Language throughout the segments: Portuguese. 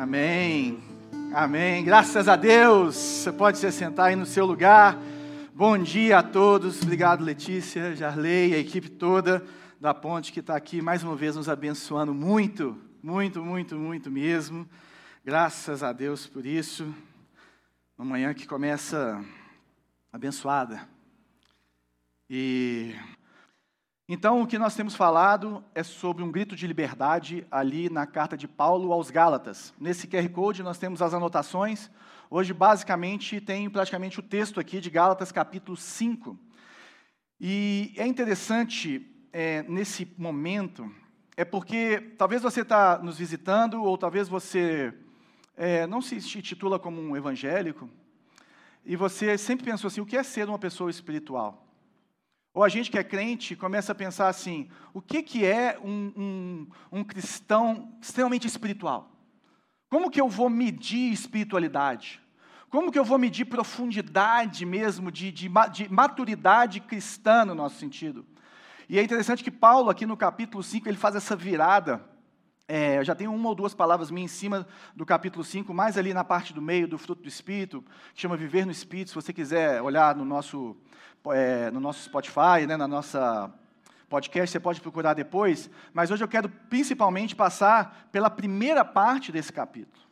Amém. Amém. Graças a Deus. Você pode se sentar aí no seu lugar. Bom dia a todos. Obrigado, Letícia, Jarley, a equipe toda da Ponte que está aqui mais uma vez nos abençoando muito, muito, muito, muito mesmo. Graças a Deus por isso. Uma manhã que começa abençoada. E então, o que nós temos falado é sobre um grito de liberdade ali na carta de Paulo aos Gálatas. Nesse QR Code nós temos as anotações. Hoje, basicamente, tem praticamente o texto aqui de Gálatas, capítulo 5. E é interessante é, nesse momento, é porque talvez você está nos visitando, ou talvez você é, não se titula como um evangélico, e você sempre pensou assim: o que é ser uma pessoa espiritual? Ou a gente que é crente começa a pensar assim: o que, que é um, um, um cristão extremamente espiritual? Como que eu vou medir espiritualidade? Como que eu vou medir profundidade mesmo, de, de, de, maturidade cristã no nosso sentido? E é interessante que Paulo, aqui no capítulo 5, ele faz essa virada. É, eu já tenho uma ou duas palavras minhas em cima do capítulo 5, mais ali na parte do meio do fruto do Espírito, que chama Viver no Espírito. Se você quiser olhar no nosso é, no nosso Spotify, né, na nossa podcast, você pode procurar depois, mas hoje eu quero principalmente passar pela primeira parte desse capítulo.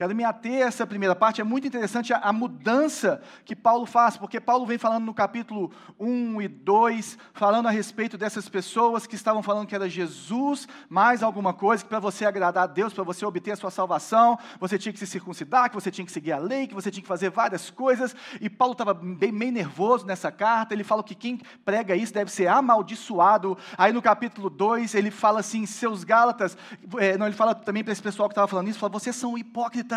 Quero me ater a essa primeira parte, é muito interessante a, a, mudança que Paulo faz, porque Paulo vem falando no capítulo 1 e 2, falando a respeito dessas pessoas que estavam falando que era Jesus, mais alguma coisa, que para você agradar a Deus, para você obter a sua salvação, você tinha que se circuncidar, que você tinha que seguir a lei, que você tinha que fazer várias coisas, e Paulo estava bem meio nervoso nessa carta, ele fala que quem prega isso deve ser amaldiçoado, aí no capítulo 2 ele fala assim, seus Gálatas, é, não, ele fala também para esse pessoal que estava falando isso, fala, vocês são hipócritas,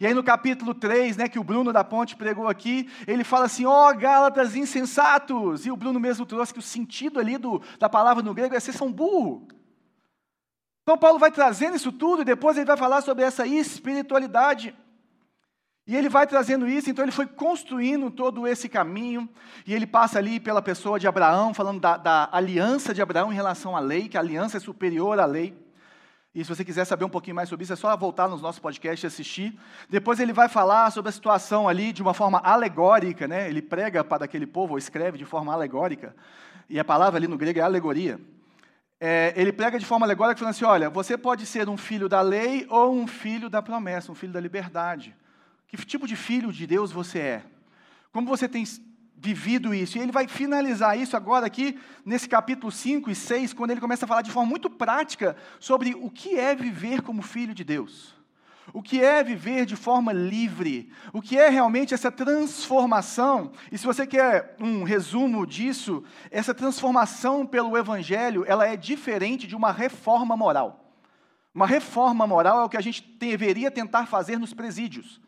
E aí no capítulo 3, né, que o Bruno da Ponte pregou aqui, ele fala assim, ó oh, Gálatas insensatos. E o Bruno mesmo trouxe que o sentido ali do, da palavra no grego é ser são burro. Então Paulo vai trazendo isso tudo e depois ele vai falar sobre essa espiritualidade. E ele vai trazendo isso, então ele foi construindo todo esse caminho, e ele passa ali pela pessoa de Abraão, falando da, da aliança de Abraão em relação à lei, que a aliança é superior à lei. E se você quiser saber um pouquinho mais sobre isso, é só voltar nos nossos podcasts e assistir. Depois ele vai falar sobre a situação ali de uma forma alegórica, né? Ele prega para aquele povo, ou escreve de forma alegórica. E a palavra ali no grego é alegoria. É, ele prega de forma alegórica falando assim: olha, você pode ser um filho da lei ou um filho da promessa, um filho da liberdade. Que tipo de filho de Deus você é? Como você tem vivido isso. E ele vai finalizar isso agora aqui, nesse capítulo 5 e 6, quando ele começa a falar de forma muito prática sobre o que é viver como filho de Deus. O que é viver de forma livre? O que é realmente essa transformação? E se você quer um resumo disso, essa transformação pelo Evangelho, ela é diferente de uma reforma moral. Uma reforma moral é o que a gente deveria tentar fazer nos presídios.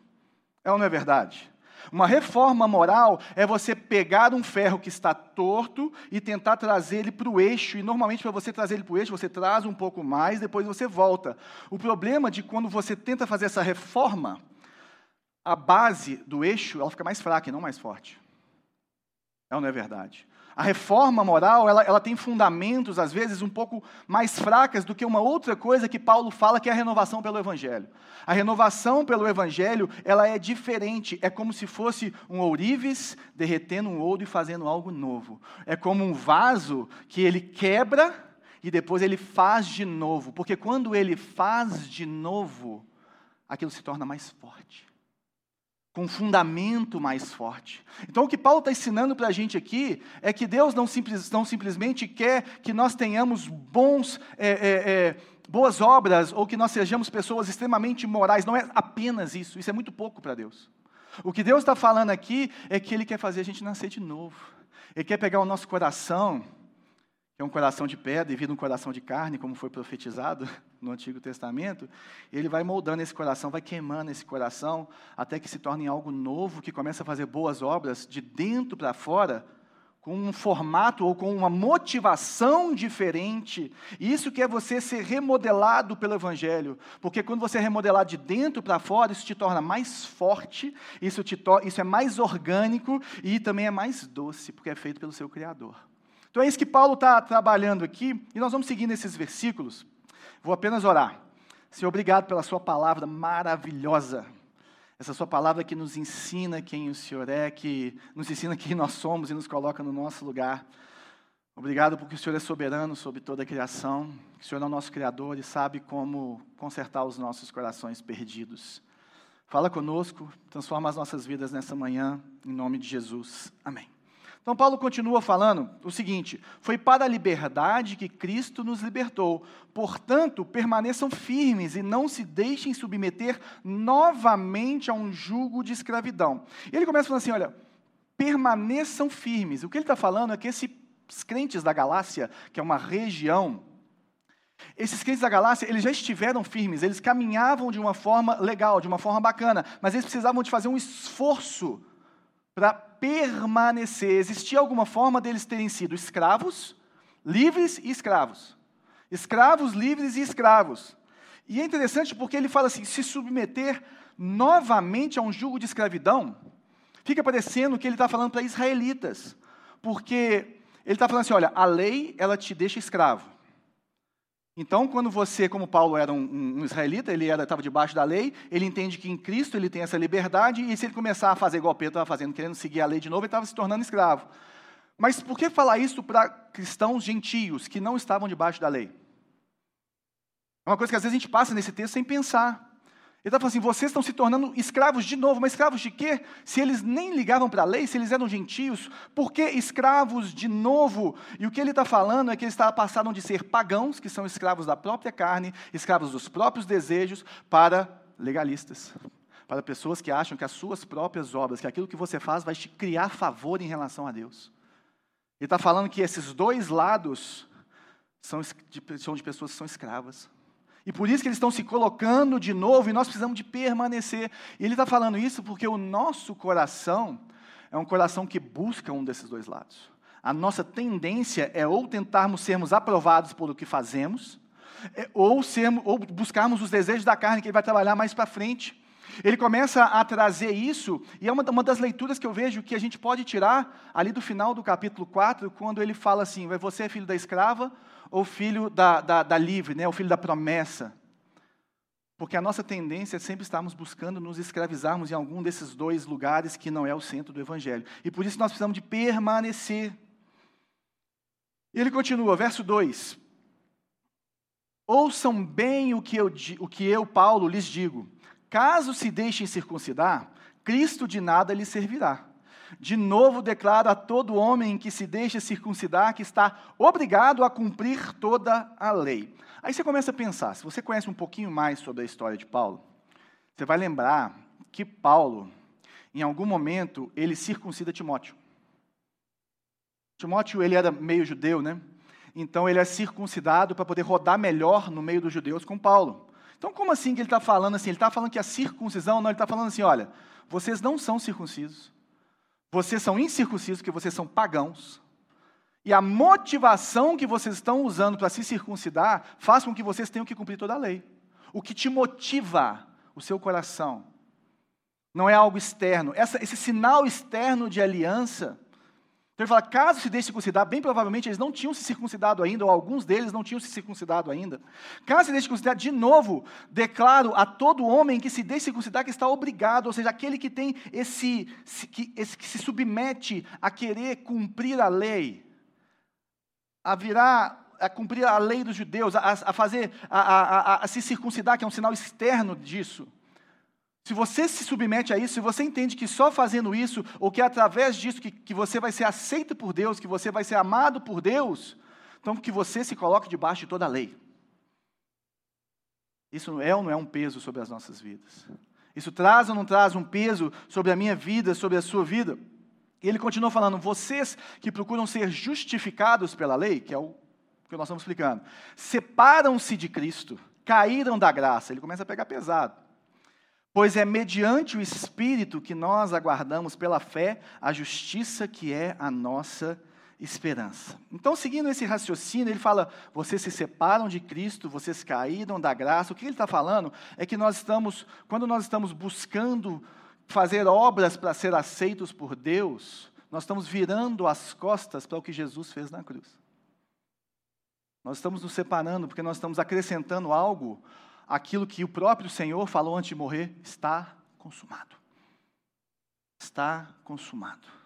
É ou não é verdade? Uma reforma moral é você pegar um ferro que está torto e tentar trazer ele para o eixo. E normalmente, para você trazer ele para o eixo, você traz um pouco mais, depois você volta. O problema de quando você tenta fazer essa reforma, a base do eixo ela fica mais fraca e não mais forte. É ou não é verdade? A reforma moral, ela, ela tem fundamentos, às vezes, um pouco mais fracas do que uma outra coisa que Paulo fala, que é a renovação pelo Evangelho. A renovação pelo Evangelho, ela é diferente. É como se fosse um ourives derretendo um ouro e fazendo algo novo. É como um vaso que ele quebra e depois ele faz de novo. Porque quando ele faz de novo, aquilo se torna mais forte com fundamento mais forte. Então, o que Paulo está ensinando para a gente aqui é que Deus não, simples, não, simplesmente quer que nós tenhamos bons, é, é, é, boas obras ou que nós sejamos pessoas extremamente morais. Não é apenas isso, isso é muito pouco para Deus. O que Deus está falando aqui é que Ele quer fazer a gente nascer de novo. Ele quer pegar o nosso coração é um coração de pedra e vira um coração de carne, como foi profetizado no Antigo Testamento, ele vai moldando esse coração, vai queimando esse coração, até que se torne algo novo, que começa a fazer boas obras de dentro para fora, com um formato ou com uma motivação diferente. Isso que é você ser remodelado pelo Evangelho, porque quando você é remodelado de dentro para fora, isso te torna mais forte, isso, te isso é mais orgânico e também é mais doce, porque é feito pelo seu Criador. Então é isso que Paulo está trabalhando aqui, e nós vamos seguir nesses versículos. Vou apenas orar. Senhor, obrigado pela Sua palavra maravilhosa. Essa Sua palavra que nos ensina quem o Senhor é, que nos ensina quem nós somos e nos coloca no nosso lugar. Obrigado porque o Senhor é soberano sobre toda a criação, que o Senhor é o nosso Criador e sabe como consertar os nossos corações perdidos. Fala conosco, transforma as nossas vidas nessa manhã, em nome de Jesus. Amém. Então, Paulo continua falando o seguinte: Foi para a liberdade que Cristo nos libertou. Portanto, permaneçam firmes e não se deixem submeter novamente a um jugo de escravidão. E ele começa falando assim: olha, permaneçam firmes. O que ele está falando é que esses crentes da Galácia, que é uma região, esses crentes da Galácia, eles já estiveram firmes, eles caminhavam de uma forma legal, de uma forma bacana, mas eles precisavam de fazer um esforço para permanecer. Existia alguma forma deles terem sido escravos, livres e escravos. Escravos, livres e escravos. E é interessante porque ele fala assim: se submeter novamente a um jugo de escravidão, fica parecendo que ele está falando para israelitas. Porque ele está falando assim: olha, a lei, ela te deixa escravo. Então, quando você, como Paulo era um, um israelita, ele estava debaixo da lei, ele entende que em Cristo ele tem essa liberdade, e se ele começar a fazer igual Pedro estava fazendo, querendo seguir a lei de novo, ele estava se tornando escravo. Mas por que falar isso para cristãos gentios que não estavam debaixo da lei? É uma coisa que às vezes a gente passa nesse texto sem pensar. Ele está falando assim: vocês estão se tornando escravos de novo, mas escravos de quê? Se eles nem ligavam para a lei, se eles eram gentios, por que escravos de novo? E o que ele está falando é que eles passaram de ser pagãos, que são escravos da própria carne, escravos dos próprios desejos, para legalistas. Para pessoas que acham que as suas próprias obras, que aquilo que você faz vai te criar favor em relação a Deus. Ele está falando que esses dois lados são de, pessoas que são escravas. E por isso que eles estão se colocando de novo e nós precisamos de permanecer. E ele está falando isso porque o nosso coração é um coração que busca um desses dois lados. A nossa tendência é ou tentarmos sermos aprovados por o que fazemos, é, ou, sermos, ou buscarmos os desejos da carne que ele vai trabalhar mais para frente. Ele começa a trazer isso, e é uma, uma das leituras que eu vejo que a gente pode tirar ali do final do capítulo 4, quando ele fala assim: você é filho da escrava ou filho da, da, da livre, né, o filho da promessa. Porque a nossa tendência é sempre estarmos buscando nos escravizarmos em algum desses dois lugares que não é o centro do Evangelho. E por isso nós precisamos de permanecer. E ele continua, verso 2. Ouçam bem o que eu, o que eu Paulo, lhes digo. Caso se deixem circuncidar, Cristo de nada lhes servirá. De novo declaro a todo homem que se deixa circuncidar que está obrigado a cumprir toda a lei. Aí você começa a pensar, se você conhece um pouquinho mais sobre a história de Paulo, você vai lembrar que Paulo, em algum momento, ele circuncida Timóteo. Timóteo, ele era meio judeu, né? Então ele é circuncidado para poder rodar melhor no meio dos judeus com Paulo. Então, como assim que ele está falando assim? Ele está falando que a circuncisão, não, ele está falando assim: olha, vocês não são circuncisos, vocês são incircuncisos porque vocês são pagãos. E a motivação que vocês estão usando para se circuncidar faz com que vocês tenham que cumprir toda a lei. O que te motiva, o seu coração, não é algo externo. Essa, esse sinal externo de aliança então ele fala, caso se deixe circuncidar, bem provavelmente eles não tinham se circuncidado ainda, ou alguns deles não tinham se circuncidado ainda. Caso se deixe circuncidar, de novo, declaro a todo homem que se deixe circuncidar que está obrigado, ou seja, aquele que tem esse, que, esse, que se submete a querer cumprir a lei, a virar, a cumprir a lei dos judeus, a, a fazer, a, a, a se circuncidar, que é um sinal externo disso. Se você se submete a isso, se você entende que só fazendo isso, ou que é através disso que, que você vai ser aceito por Deus, que você vai ser amado por Deus, então que você se coloque debaixo de toda a lei. Isso é ou não é um peso sobre as nossas vidas? Isso traz ou não traz um peso sobre a minha vida, sobre a sua vida? E ele continua falando: vocês que procuram ser justificados pela lei, que é o que nós estamos explicando, separam-se de Cristo, caíram da graça. Ele começa a pegar pesado. Pois é mediante o Espírito que nós aguardamos pela fé a justiça que é a nossa esperança. Então, seguindo esse raciocínio, ele fala: vocês se separam de Cristo, vocês caíram da graça. O que ele está falando é que nós estamos, quando nós estamos buscando fazer obras para ser aceitos por Deus, nós estamos virando as costas para o que Jesus fez na cruz. Nós estamos nos separando porque nós estamos acrescentando algo aquilo que o próprio Senhor falou antes de morrer: está consumado. Está consumado.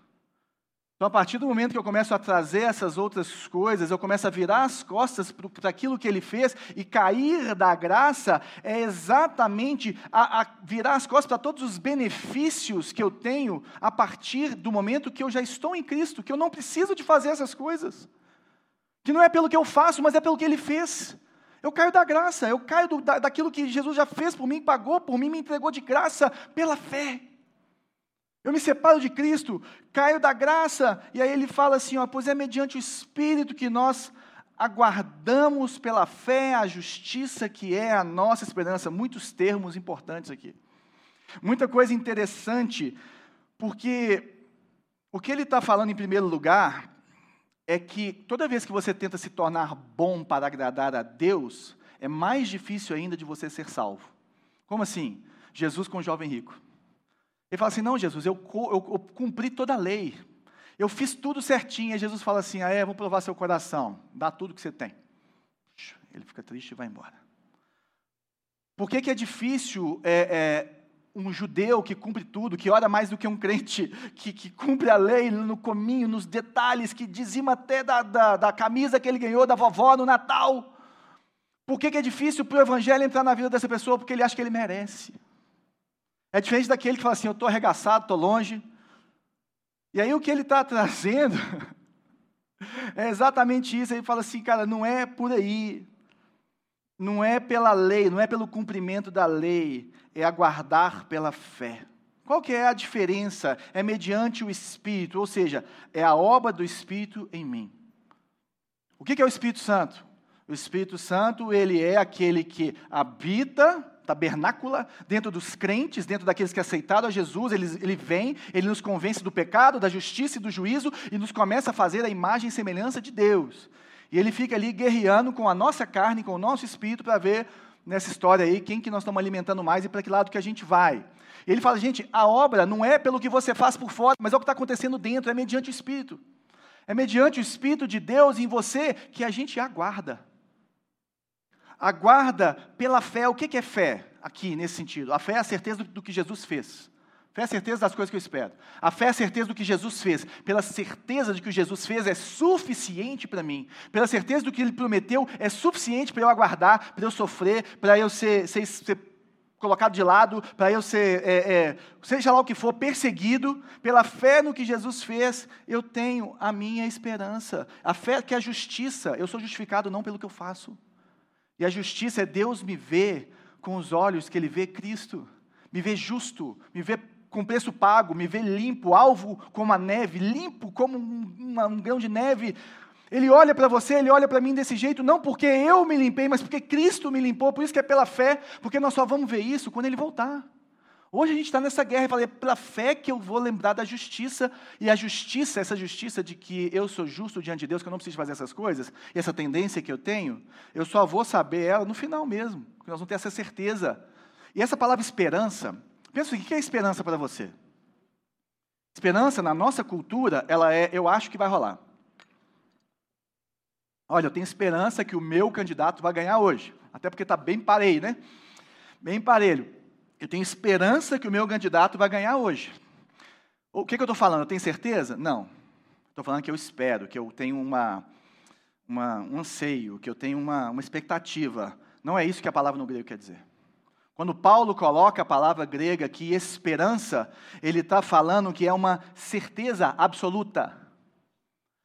Então, a partir do momento que eu começo a trazer essas outras coisas, eu começo a virar as costas para aquilo que ele fez e cair da graça, é exatamente a, a virar as costas para todos os benefícios que eu tenho a partir do momento que eu já estou em Cristo, que eu não preciso de fazer essas coisas. Que não é pelo que eu faço, mas é pelo que ele fez. Eu caio da graça, eu caio do, da, daquilo que Jesus já fez por mim, pagou por mim, me entregou de graça pela fé. Eu me separo de Cristo, caio da graça, e aí ele fala assim: ó, pois é mediante o Espírito que nós aguardamos pela fé a justiça que é a nossa esperança. Muitos termos importantes aqui. Muita coisa interessante, porque o que ele está falando em primeiro lugar é que toda vez que você tenta se tornar bom para agradar a Deus, é mais difícil ainda de você ser salvo. Como assim? Jesus com o jovem rico. Ele fala assim: Não, Jesus, eu, eu, eu cumpri toda a lei. Eu fiz tudo certinho. E Jesus fala assim: Ah, é, vou provar seu coração. Dá tudo que você tem. Ele fica triste e vai embora. Por que, que é difícil é, é, um judeu que cumpre tudo, que ora mais do que um crente, que, que cumpre a lei no cominho, nos detalhes, que dizima até da, da, da camisa que ele ganhou da vovó no Natal? Por que, que é difícil para o evangelho entrar na vida dessa pessoa? Porque ele acha que ele merece. É diferente daquele que fala assim: eu estou arregaçado, estou longe. E aí o que ele está trazendo é exatamente isso. Ele fala assim, cara, não é por aí. Não é pela lei, não é pelo cumprimento da lei, é aguardar pela fé. Qual que é a diferença? É mediante o Espírito, ou seja, é a obra do Espírito em mim. O que é o Espírito Santo? O Espírito Santo, ele é aquele que habita tabernácula dentro dos crentes, dentro daqueles que aceitaram a Jesus, ele, ele vem, ele nos convence do pecado, da justiça e do juízo e nos começa a fazer a imagem e semelhança de Deus. E ele fica ali guerreando com a nossa carne, com o nosso espírito, para ver nessa história aí quem que nós estamos alimentando mais e para que lado que a gente vai. E ele fala, gente, a obra não é pelo que você faz por fora, mas é o que está acontecendo dentro, é mediante o Espírito. É mediante o Espírito de Deus em você que a gente aguarda aguarda pela fé. O que é fé aqui, nesse sentido? A fé é a certeza do que Jesus fez. Fé é a certeza das coisas que eu espero. A fé é a certeza do que Jesus fez. Pela certeza de que o Jesus fez é suficiente para mim. Pela certeza do que ele prometeu é suficiente para eu aguardar, para eu sofrer, para eu ser, ser, ser colocado de lado, para eu ser, é, é, seja lá o que for, perseguido. Pela fé no que Jesus fez, eu tenho a minha esperança. A fé que é a justiça. Eu sou justificado não pelo que eu faço. E a justiça é Deus me ver com os olhos que Ele vê Cristo, me vê justo, me vê com preço pago, me vê limpo, alvo como a neve, limpo como um, um grão de neve. Ele olha para você, ele olha para mim desse jeito, não porque eu me limpei, mas porque Cristo me limpou, por isso que é pela fé, porque nós só vamos ver isso quando Ele voltar. Hoje a gente está nessa guerra e fala, é pela fé que eu vou lembrar da justiça, e a justiça, essa justiça de que eu sou justo diante de Deus, que eu não preciso fazer essas coisas, e essa tendência que eu tenho, eu só vou saber ela no final mesmo, porque nós vamos ter essa certeza. E essa palavra esperança, pensa o que é esperança para você? Esperança, na nossa cultura, ela é, eu acho que vai rolar. Olha, eu tenho esperança que o meu candidato vai ganhar hoje, até porque está bem parelho, né? Bem parelho. Eu tenho esperança que o meu candidato vai ganhar hoje. O que, que eu estou falando? Eu tenho certeza? Não. Estou falando que eu espero, que eu tenho uma, uma, um anseio, que eu tenho uma, uma expectativa. Não é isso que a palavra no grego quer dizer. Quando Paulo coloca a palavra grega aqui, esperança, ele está falando que é uma certeza absoluta.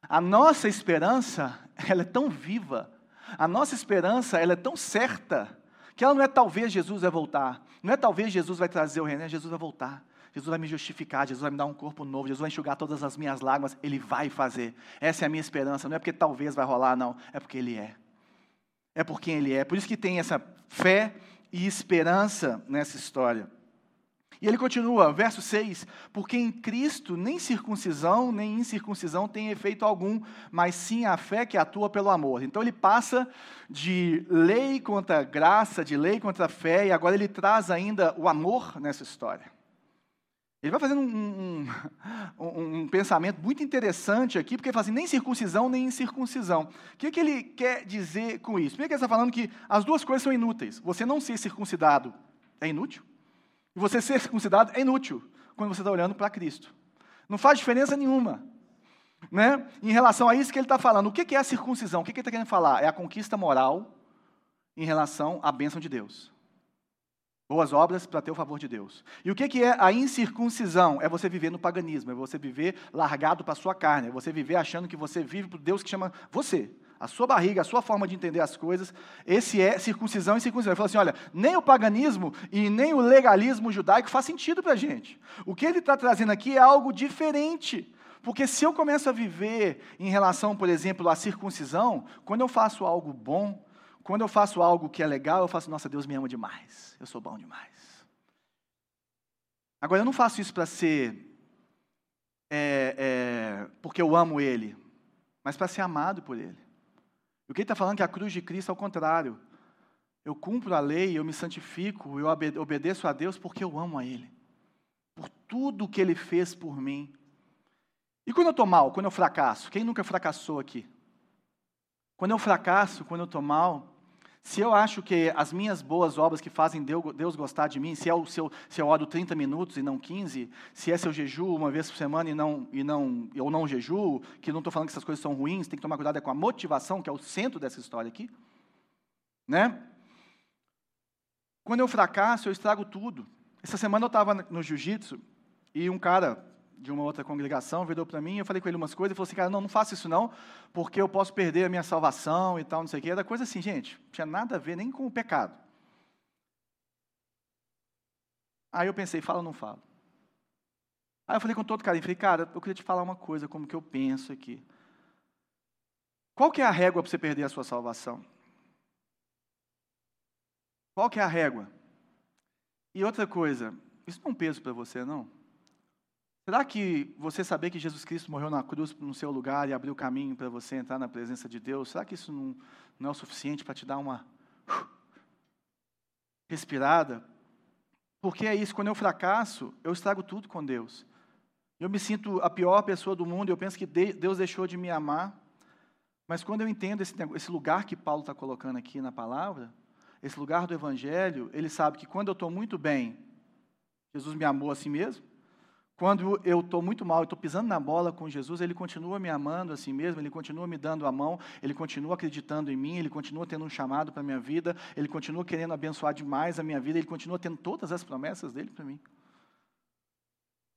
A nossa esperança, ela é tão viva, a nossa esperança, ela é tão certa, que ela não é talvez Jesus vai voltar, não é talvez Jesus vai trazer o reino, é Jesus vai voltar. Jesus vai me justificar, Jesus vai me dar um corpo novo, Jesus vai enxugar todas as minhas lágrimas, Ele vai fazer. Essa é a minha esperança, não é porque talvez vai rolar, não, é porque Ele é. É por quem Ele é. Por isso que tem essa fé e esperança nessa história. E ele continua, verso 6: Porque em Cristo nem circuncisão nem incircuncisão tem efeito algum, mas sim a fé que atua pelo amor. Então ele passa de lei contra graça, de lei contra fé, e agora ele traz ainda o amor nessa história. Ele vai fazendo um, um, um, pensamento muito interessante aqui, porque ele fala assim, nem circuncisão, nem incircuncisão. O que, que ele quer dizer com isso? Primeiro que ele está falando que as duas coisas são inúteis. Você não ser circuncidado é inútil, e você ser circuncidado é inútil, quando você está olhando para Cristo. Não faz diferença nenhuma. Né? Em relação a isso que ele está falando, o que, que é a circuncisão? O que, que ele está querendo falar? É a conquista moral em relação à bênção de Deus. Boas obras para ter o favor de Deus. E o que, é a incircuncisão? É você viver no paganismo, é você viver largado para a sua carne, é você viver achando que você vive para Deus que chama você. A sua barriga, a sua forma de entender as coisas, esse é circuncisão e circuncisão. Ele falou assim: olha, nem o paganismo e nem o legalismo judaico faz sentido para a gente. O que ele está trazendo aqui é algo diferente. Porque se eu começo a viver em relação, por exemplo, à circuncisão, quando eu faço algo bom, quando eu faço algo que é legal, eu faço, nossa, Deus me ama demais, eu sou bom demais. Agora, eu não faço isso para ser, é, é, porque eu amo Ele, mas para ser amado por Ele. E o que ele está falando é que a cruz de Cristo é o contrário. Eu cumpro a lei, eu me santifico, eu obedeço a Deus porque eu amo a Ele. Por tudo que Ele fez por mim. E quando eu estou mal, quando eu fracasso? Quem nunca fracassou aqui? Quando eu fracasso, quando eu estou mal, se eu acho que as minhas boas obras que fazem Deus gostar de mim, se, é o seu, se eu oro 30 minutos e não 15, se é seu jejum uma vez por semana e não, e não eu não jejuo, que não estou falando que essas coisas são ruins, tem que tomar cuidado é com a motivação, que é o centro dessa história aqui. Né? Quando eu fracasso, eu estrago tudo. Essa semana eu estava no jiu-jitsu e um cara de uma outra congregação virou para mim, eu falei com ele umas coisas, e falou assim, cara, não, não faça isso não, porque eu posso perder a minha salvação e tal, não sei o quê. Era coisa assim, gente, tinha nada a ver nem com o pecado. Aí eu pensei, fala ou não falo? Aí eu falei com todo carinho, falei, cara, eu queria te falar uma coisa, como que eu penso aqui. Qual que é a régua para você perder a sua salvação? Qual que é a régua? E outra coisa, isso não é um peso para você, não? Será que você saber que Jesus Cristo morreu na cruz no seu lugar e abriu caminho para você entrar na presença de Deus, será que isso não, não é o suficiente para te dar uma respirada? Porque é isso, quando eu fracasso, eu estrago tudo com Deus. Eu me sinto a pior pessoa do mundo, eu penso que Deus deixou de me amar. Mas quando eu entendo esse, esse lugar que Paulo está colocando aqui na palavra, esse lugar do Evangelho, ele sabe que quando eu estou muito bem, Jesus me amou assim mesmo. Quando eu estou muito mal, estou pisando na bola com Jesus, Ele continua me amando assim mesmo, Ele continua me dando a mão, Ele continua acreditando em mim, Ele continua tendo um chamado para a minha vida, Ele continua querendo abençoar demais a minha vida, Ele continua tendo todas as promessas dEle para mim.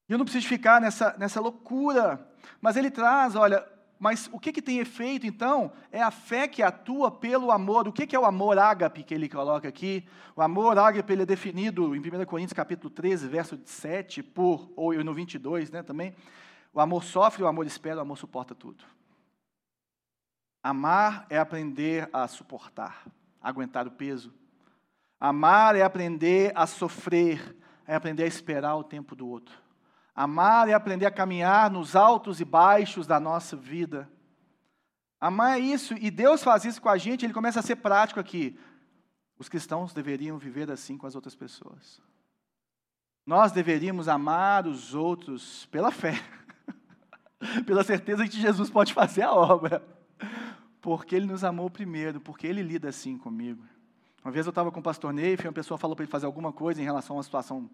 E eu não preciso ficar nessa, nessa loucura, mas Ele traz, olha, mas o que, que tem efeito, então? É a fé que atua pelo amor. O que, que é o amor ágape que ele coloca aqui? O amor ágape ele é definido em 1 Coríntios capítulo 13, verso 7, por, ou no 22 né, também. O amor sofre, o amor espera, o amor suporta tudo. Amar é aprender a suportar, a aguentar o peso. Amar é aprender a sofrer, é aprender a esperar o tempo do outro. Amar é aprender a caminhar nos altos e baixos da nossa vida. Amar é isso, e Deus faz isso com a gente, ele começa a ser prático aqui. Os cristãos deveriam viver assim com as outras pessoas. Nós deveríamos amar os outros pela fé, pela certeza que Jesus pode fazer a obra, porque Ele nos amou primeiro, porque Ele lida assim comigo. Uma vez eu estava com o pastor Neif, uma pessoa falou para ele fazer alguma coisa em relação a uma situação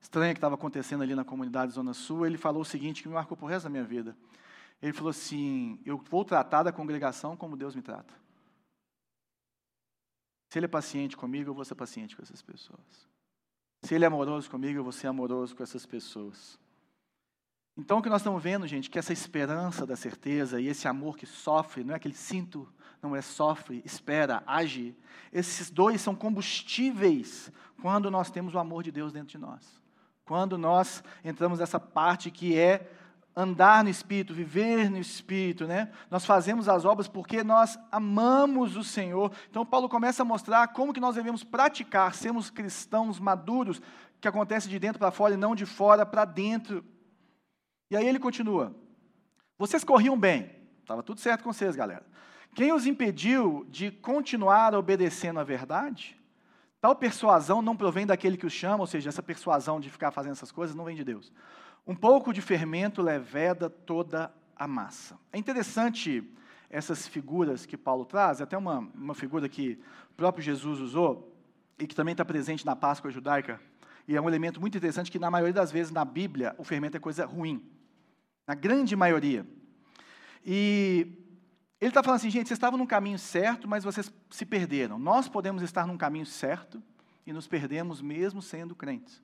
estranha que estava acontecendo ali na comunidade Zona Sul, ele falou o seguinte que me marcou por resto da minha vida. Ele falou assim: Eu vou tratar da congregação como Deus me trata. Se Ele é paciente comigo, eu vou ser paciente com essas pessoas. Se Ele é amoroso comigo, eu vou ser amoroso com essas pessoas. Então, o que nós estamos vendo, gente, que essa esperança da certeza e esse amor que sofre, não é aquele sinto, não é sofre, espera, age. Esses dois são combustíveis quando nós temos o amor de Deus dentro de nós. Quando nós entramos nessa parte que é andar no Espírito, viver no Espírito, né? Nós fazemos as obras porque nós amamos o Senhor. Então Paulo começa a mostrar como que nós devemos praticar, sermos cristãos maduros, que acontece de dentro para fora e não de fora para dentro. E aí ele continua: Vocês corriam bem, estava tudo certo com vocês, galera. Quem os impediu de continuar obedecendo a verdade? Tal persuasão não provém daquele que o chama, ou seja, essa persuasão de ficar fazendo essas coisas não vem de Deus. Um pouco de fermento leveda toda a massa. É interessante essas figuras que Paulo traz, até uma, uma figura que o próprio Jesus usou e que também está presente na Páscoa judaica, e é um elemento muito interessante que, na maioria das vezes, na Bíblia, o fermento é coisa ruim. Na grande maioria. E ele está falando assim, gente, vocês estavam no caminho certo, mas vocês se perderam. Nós podemos estar num caminho certo e nos perdemos mesmo sendo crentes.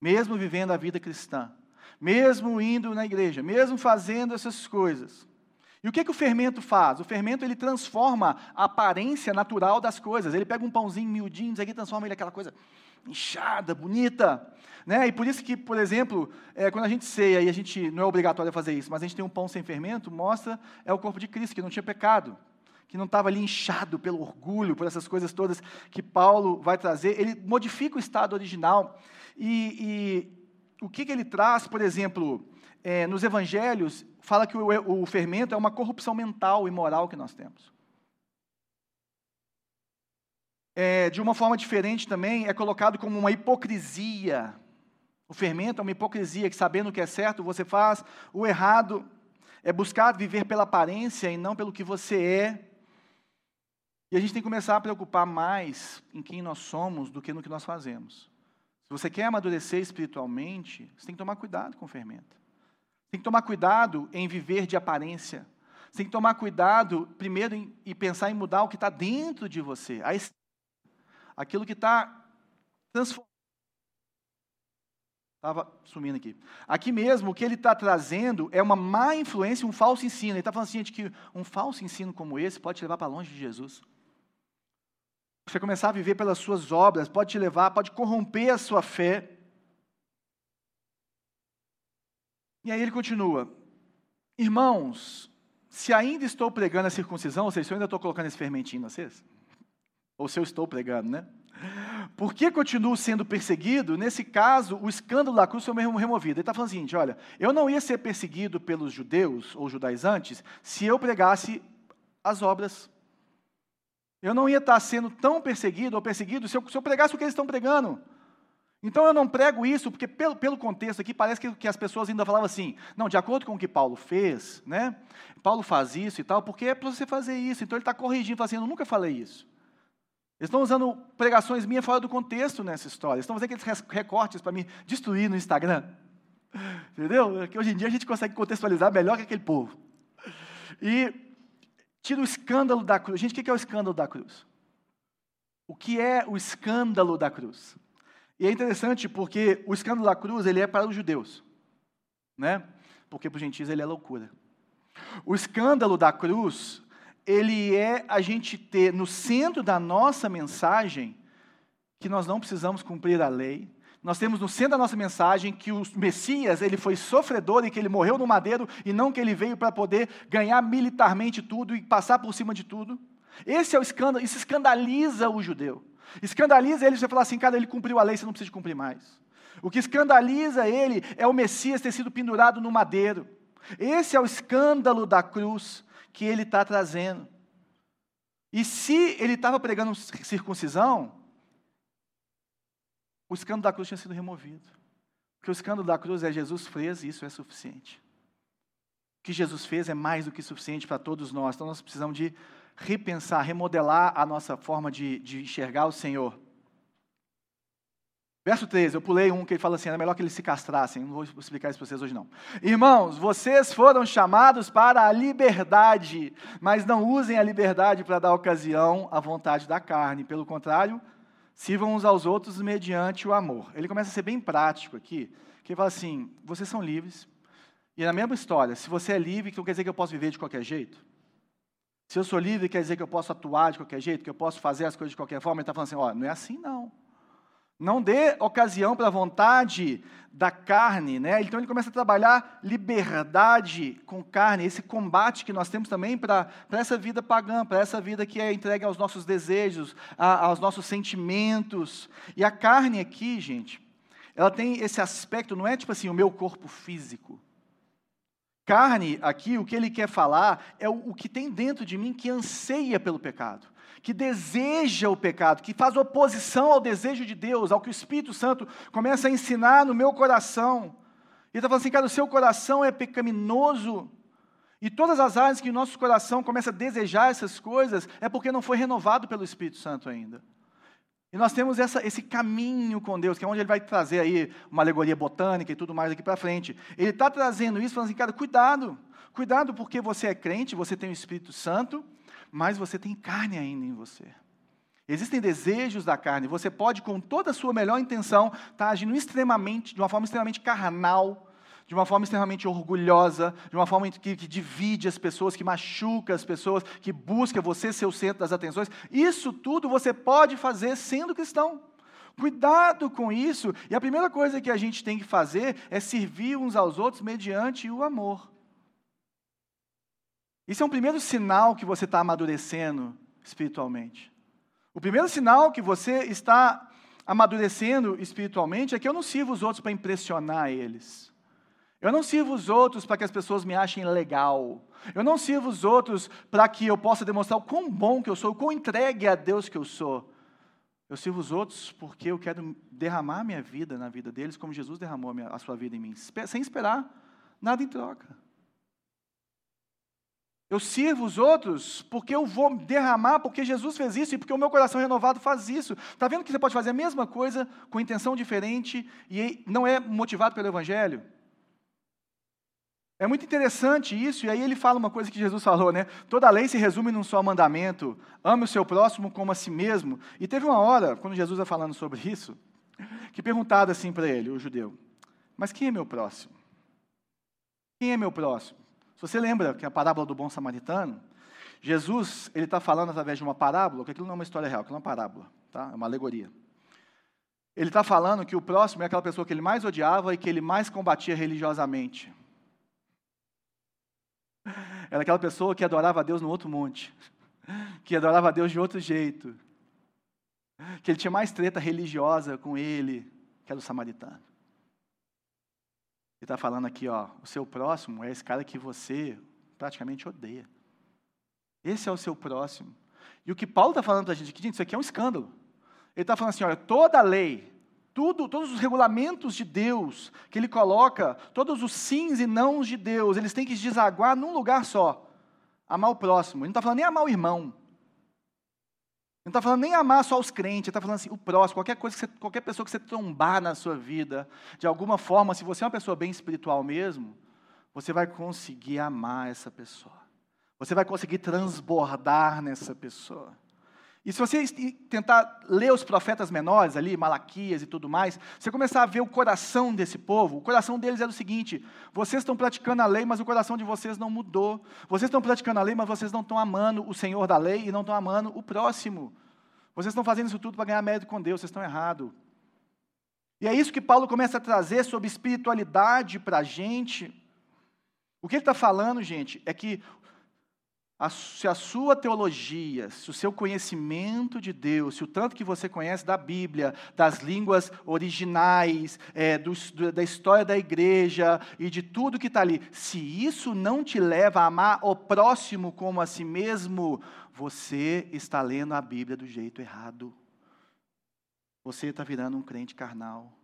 Mesmo vivendo a vida cristã. Mesmo indo na igreja. Mesmo fazendo essas coisas. E o que, que o fermento faz? O fermento ele transforma a aparência natural das coisas. Ele pega um pãozinho miudinho, isso aqui transforma ele aquela coisa inchada, bonita. Né? E por isso que, por exemplo, é, quando a gente ceia, e a gente não é obrigatório fazer isso, mas a gente tem um pão sem fermento, mostra é o corpo de Cristo, que não tinha pecado, que não estava ali inchado pelo orgulho, por essas coisas todas que Paulo vai trazer. Ele modifica o estado original. E, e o que, que ele traz, por exemplo, é, nos evangelhos, fala que o, o fermento é uma corrupção mental e moral que nós temos. É, de uma forma diferente também, é colocado como uma hipocrisia. O fermento é uma hipocrisia, que sabendo o que é certo, você faz o errado. É buscar viver pela aparência e não pelo que você é. E a gente tem que começar a preocupar mais em quem nós somos do que no que nós fazemos. Se você quer amadurecer espiritualmente, você tem que tomar cuidado com o fermento. Tem que tomar cuidado em viver de aparência. Você tem que tomar cuidado, primeiro, em, e pensar em mudar o que está dentro de você. Aquilo que está transformando. Estava sumindo aqui. Aqui mesmo, o que ele está trazendo é uma má influência, um falso ensino. Ele está falando assim, gente, que um falso ensino como esse pode te levar para longe de Jesus. Você começar a viver pelas suas obras, pode te levar, pode corromper a sua fé. E aí ele continua: Irmãos, se ainda estou pregando a circuncisão, ou seja, se eu ainda estou colocando esse fermentinho em vocês, ou se eu estou pregando, né? Por que continuo sendo perseguido? Nesse caso, o escândalo da cruz foi mesmo removido. Ele está falando o seguinte: olha, eu não ia ser perseguido pelos judeus ou judaizantes se eu pregasse as obras. Eu não ia estar sendo tão perseguido ou perseguido se eu, se eu pregasse o que eles estão pregando. Então eu não prego isso, porque pelo, pelo contexto aqui parece que, que, as pessoas ainda falavam assim, não, de acordo com o que Paulo fez, né? Paulo faz isso e tal, porque é para você fazer isso. Então ele está corrigindo, fazendo, assim, eu nunca falei isso. Eles estão usando pregações minhas fora do contexto nessa história. Eles estão fazendo aqueles recortes para me destruir no Instagram. Entendeu? Que hoje em dia a gente consegue contextualizar melhor que aquele povo. E tira o escândalo da cruz. Gente, o que é o escândalo da cruz? O que é o escândalo da cruz? E é interessante porque o escândalo da cruz ele é para os judeus, né? Porque para os gentios ele é loucura. O escândalo da cruz ele é a gente ter no centro da nossa mensagem que nós não precisamos cumprir a lei. Nós temos no centro da nossa mensagem que o Messias, ele foi sofredor e que ele morreu no madeiro e não que ele veio para poder ganhar militarmente tudo e passar por cima de tudo. Esse é o escândalo, isso escandaliza o judeu. Escandaliza ele você falar assim, cara, ele cumpriu a lei, você não precisa cumprir mais. O que escandaliza ele é o Messias ter sido pendurado no madeiro. Esse é o escândalo da cruz que ele está trazendo. E se ele estava pregando circuncisão, o escândalo da cruz tinha sido removido. Porque o escândalo da cruz é Jesus fez e isso é suficiente. O que Jesus fez é mais do que suficiente para todos nós. Então nós precisamos de repensar, remodelar a nossa forma de, de enxergar o Senhor. Verso 13, eu pulei um que ele fala assim: era melhor que eles se castrassem. Não vou explicar isso para vocês hoje, não. Irmãos, vocês foram chamados para a liberdade, mas não usem a liberdade para dar ocasião à vontade da carne. Pelo contrário, sirvam uns aos outros mediante o amor. Ele começa a ser bem prático aqui, que ele fala assim: vocês são livres. E na mesma história, se você é livre, então quer dizer que eu posso viver de qualquer jeito? Se eu sou livre, quer dizer que eu posso atuar de qualquer jeito, que eu posso fazer as coisas de qualquer forma? Ele está falando assim: ó, não é assim não. Não dê ocasião para a vontade da carne, né? Então ele começa a trabalhar liberdade com carne, esse combate que nós temos também para essa vida pagã, para essa vida que é entregue aos nossos desejos, a, aos nossos sentimentos. E a carne aqui, gente, ela tem esse aspecto, não é tipo assim, o meu corpo físico. Carne, aqui, o que ele quer falar é o, o que tem dentro de mim que anseia pelo pecado que deseja o pecado, que faz oposição ao desejo de Deus, ao que o Espírito Santo começa a ensinar no meu coração. Ele está falando assim, cara, o seu coração é pecaminoso. E todas as áreas que o nosso coração começa a desejar essas coisas é porque não foi renovado pelo Espírito Santo ainda. E nós temos essa, esse caminho com Deus, que é onde ele vai trazer aí uma alegoria botânica e tudo mais aqui para frente. Ele está trazendo isso, falando assim, cara, cuidado, cuidado porque você é crente, você tem o Espírito Santo, mas você tem carne ainda em você. Existem desejos da carne. Você pode, com toda a sua melhor intenção, estar tá agindo extremamente, de uma forma extremamente carnal, de uma forma extremamente orgulhosa, de uma forma que, que, divide as pessoas, que machuca as pessoas, que busca você ser o centro das atenções. Isso tudo você pode fazer sendo cristão. Cuidado com isso. E a primeira coisa que a gente tem que fazer é servir uns aos outros mediante o amor. Isso é um primeiro sinal que você está amadurecendo espiritualmente. O primeiro sinal que você está amadurecendo espiritualmente é que eu não sirvo os outros para impressionar eles. Eu não sirvo os outros para que as pessoas me achem legal. Eu não sirvo os outros para que eu possa demonstrar o quão bom que eu sou, o quão entregue a Deus que eu sou. Eu sirvo os outros porque eu quero derramar minha vida na vida deles, como Jesus derramou a sua vida em mim, sem esperar nada em troca. Eu sirvo os outros porque eu vou derramar, porque Jesus fez isso e porque o meu coração renovado faz isso. Está vendo que você pode fazer a mesma coisa com intenção diferente e não é motivado pelo Evangelho? É muito interessante isso, e aí ele fala uma coisa que Jesus falou, né? Toda lei se resume num só mandamento: ame o seu próximo como a si mesmo. E teve uma hora, quando Jesus está falando sobre isso, que perguntaram assim para ele, o judeu: Mas quem é meu próximo? Quem é meu próximo? Se você lembra que a parábola do bom samaritano, Jesus ele está falando através de uma parábola, que aquilo não é uma história real, aquilo é uma parábola, tá? é uma alegoria. Ele está falando que o próximo é aquela pessoa que ele mais odiava e que ele mais combatia religiosamente. Era aquela pessoa que adorava a Deus no outro monte, que adorava a Deus de outro jeito, que ele tinha mais treta religiosa com ele, que era o samaritano. Ele está falando aqui, ó, o seu próximo é esse cara que você praticamente odeia. Esse é o seu próximo. E o que Paulo está falando para a gente aqui, gente, isso aqui é um escândalo. Ele está falando assim, olha, toda a lei, tudo, todos os regulamentos de Deus que ele coloca, todos os sims e nãos de Deus, eles têm que desaguar num lugar só. Amar o próximo. Ele não está falando nem amar o irmão não está falando nem amar só os crentes, está falando assim, o próximo, qualquer coisa, você, qualquer pessoa que você trombar na sua vida, de alguma forma, se você é uma pessoa bem espiritual mesmo, você vai conseguir amar essa pessoa. Você vai conseguir transbordar nessa pessoa. E se você tentar ler os profetas menores ali, Malaquias e tudo mais, você começar a ver o coração desse povo, o coração deles era o seguinte: vocês estão praticando a lei, mas o coração de vocês não mudou. Vocês estão praticando a lei, mas vocês não estão amando o Senhor da lei e não estão amando o próximo. Vocês estão fazendo isso tudo para ganhar mérito com Deus, vocês estão errados. E é isso que Paulo começa a trazer sobre espiritualidade para a gente. O que ele está falando, gente, é que se a sua teologia, se o seu conhecimento de Deus, se o tanto que você conhece da Bíblia, das línguas originais, é, do, da história da igreja e de tudo que está ali, se isso não te leva a amar o próximo como a si mesmo, você está lendo a Bíblia do jeito errado. Você está virando um crente carnal.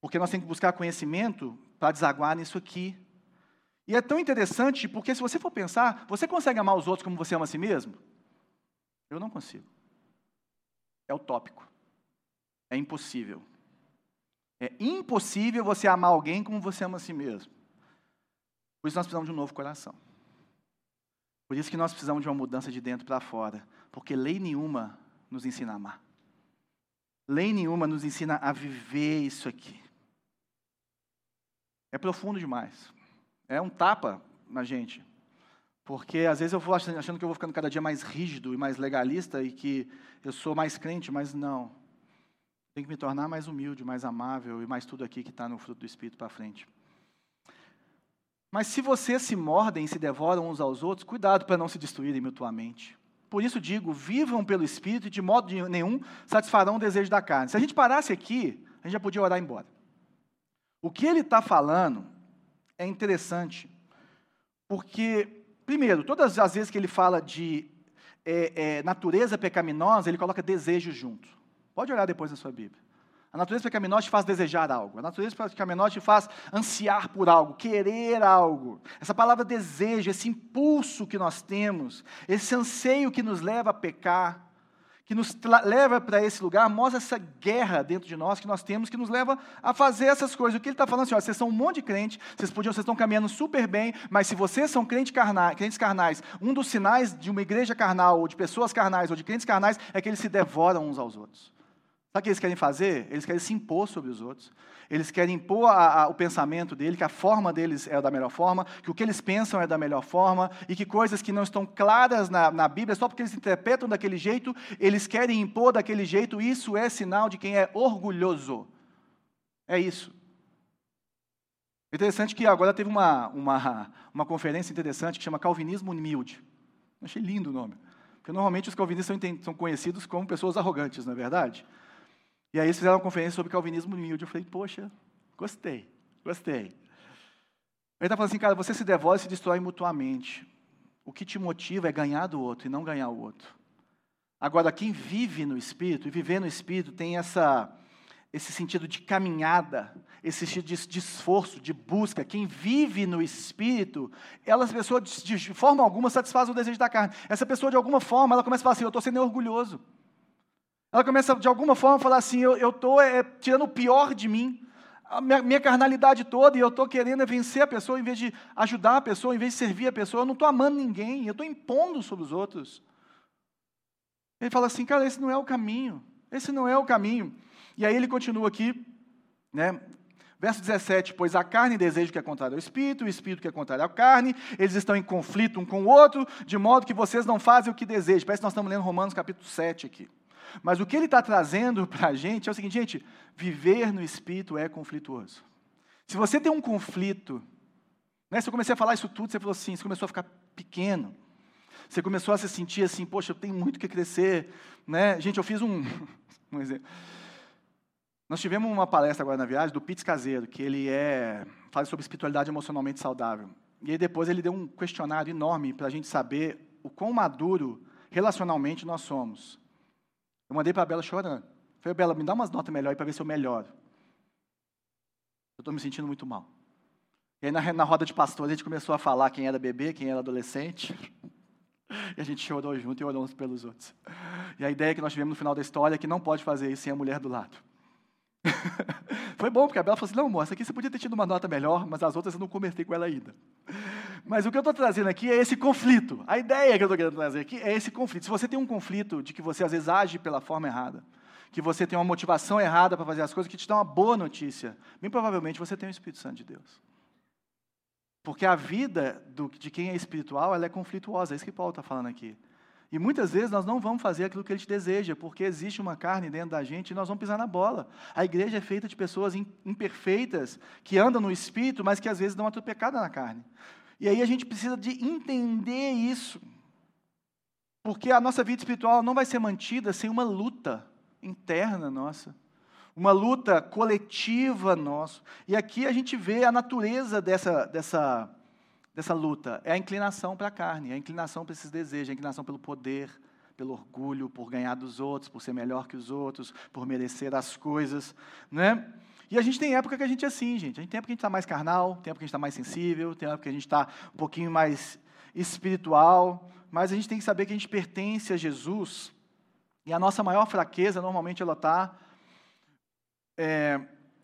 Porque nós temos que buscar conhecimento para desaguar nisso aqui. E é tão interessante porque, se você for pensar, você consegue amar os outros como você ama a si mesmo? Eu não consigo. É utópico. É impossível. É impossível você amar alguém como você ama a si mesmo. Por isso nós precisamos de um novo coração. Por isso que nós precisamos de uma mudança de dentro para fora. Porque lei nenhuma nos ensina a amar. Lei nenhuma nos ensina a viver isso aqui. É profundo demais. É um tapa na gente. Porque às vezes eu vou achando que eu vou ficando cada dia mais rígido e mais legalista e que eu sou mais crente, mas não. Tem que me tornar mais humilde, mais amável e mais tudo aqui que está no fruto do Espírito para frente. Mas se vocês se mordem e se devoram uns aos outros, cuidado para não se destruírem mutuamente. Por isso digo, vivam pelo Espírito e de modo nenhum satisfarão o desejo da carne. Se a gente parasse aqui, a gente já podia orar embora. O que ele está falando é interessante, porque, primeiro, todas as vezes que ele fala de é, é, natureza pecaminosa, ele coloca desejo junto. Pode olhar depois na sua Bíblia. A natureza pecaminosa te faz desejar algo. A natureza pecaminosa te faz ansiar por algo, querer algo. Essa palavra desejo, esse impulso que nós temos, esse anseio que nos leva a pecar, que nos leva para esse lugar, mostra essa guerra dentro de nós que nós temos, que nos leva a fazer essas coisas. O que ele está falando assim, ó, vocês são um monte de crente, vocês podiam, vocês estão caminhando super bem, mas se vocês são crente carnais, crentes carnais, um dos sinais de uma igreja carnal, ou de pessoas carnais, ou de crentes carnais, é que eles se devoram uns aos outros. Sabe o que eles querem fazer? Eles querem se impor sobre os outros. Eles querem impor a, a, o pensamento dele, que a forma deles é da melhor forma, que o que eles pensam é da melhor forma, e que coisas que não estão claras na, na Bíblia, só porque eles interpretam daquele jeito, eles querem impor daquele jeito. Isso é sinal de quem é orgulhoso. É isso. Interessante que agora teve uma, uma, uma conferência interessante que chama Calvinismo Humilde. Achei lindo o nome. Porque normalmente os calvinistas são, são conhecidos como pessoas arrogantes, não é verdade? E aí eles fizeram uma conferência sobre calvinismo humilde. Eu falei, poxa, gostei, gostei. Ele está falando assim, cara, você se devora e se destrói mutuamente. O que te motiva é ganhar do outro e não ganhar o outro. Agora, quem vive no Espírito, e viver no Espírito, tem essa, esse sentido de caminhada, esse sentido de, de esforço, de busca. Quem vive no Espírito, elas pessoas, de, de forma alguma, satisfazem o desejo da carne. Essa pessoa, de alguma forma, ela começa a falar assim, eu estou sendo orgulhoso. Ela começa, de alguma forma, a falar assim: eu estou é, tirando o pior de mim, a minha, minha carnalidade toda, e eu estou querendo é vencer a pessoa, em vez de ajudar a pessoa, em vez de servir a pessoa. Eu não estou amando ninguém, eu estou impondo sobre os outros. Ele fala assim: cara, esse não é o caminho, esse não é o caminho. E aí ele continua aqui, né? Verso 17, pois a carne deseja o que é contrário ao espírito, o espírito que é contrário à carne, eles estão em conflito um com o outro, de modo que vocês não fazem o que desejam. Parece que nós estamos lendo Romanos capítulo 7 aqui. Mas o que ele está trazendo para a gente é o seguinte, gente, viver no Espírito é conflituoso. Se você tem um conflito, né, se eu comecei a falar isso tudo, você falou assim, você começou a ficar pequeno. Você começou a se sentir assim, poxa, eu tenho muito que crescer. Né? Gente, eu fiz um, um exemplo. Nós tivemos uma palestra agora na viagem do Pitts Caseiro, que ele é, fala sobre espiritualidade emocionalmente saudável. E aí depois ele deu um questionário enorme para a gente saber o quão maduro relacionalmente nós somos. Eu mandei para a Bela chorando. Falei, Bela, me dá umas notas melhores para ver se eu melhoro. Eu estou me sentindo muito mal. E aí, na, na roda de pastores, a gente começou a falar quem era bebê, quem era adolescente. E a gente chorou junto e orou uns pelos outros. E a ideia que nós tivemos no final da história é que não pode fazer isso sem a mulher do lado. Foi bom, porque a Bela falou assim: não, moça, aqui você podia ter tido uma nota melhor, mas as outras eu não convertei com ela ainda. Mas o que eu estou trazendo aqui é esse conflito. A ideia que eu estou querendo trazer aqui é esse conflito. Se você tem um conflito de que você às vezes age pela forma errada, que você tem uma motivação errada para fazer as coisas, que te dá uma boa notícia, bem provavelmente você tem o Espírito Santo de Deus. Porque a vida do, de quem é espiritual, ela é conflituosa, é isso que Paulo está falando aqui. E muitas vezes nós não vamos fazer aquilo que ele deseja, porque existe uma carne dentro da gente e nós vamos pisar na bola. A igreja é feita de pessoas imperfeitas, que andam no espírito, mas que às vezes dão uma tropecada na carne. E aí a gente precisa de entender isso. Porque a nossa vida espiritual não vai ser mantida sem uma luta interna nossa. Uma luta coletiva nossa. E aqui a gente vê a natureza dessa, dessa, dessa luta. É a inclinação para a carne, é a inclinação para esses desejos, é a inclinação pelo poder, pelo orgulho, por ganhar dos outros, por ser melhor que os outros, por merecer as coisas. Né? E a gente tem época que a gente é assim, gente. A gente tem época que a gente está mais carnal, tem época que a gente está mais sensível, tem época que a gente está um pouquinho mais espiritual, mas a gente tem que saber que a gente pertence a Jesus. E a nossa maior fraqueza, normalmente, ela está é,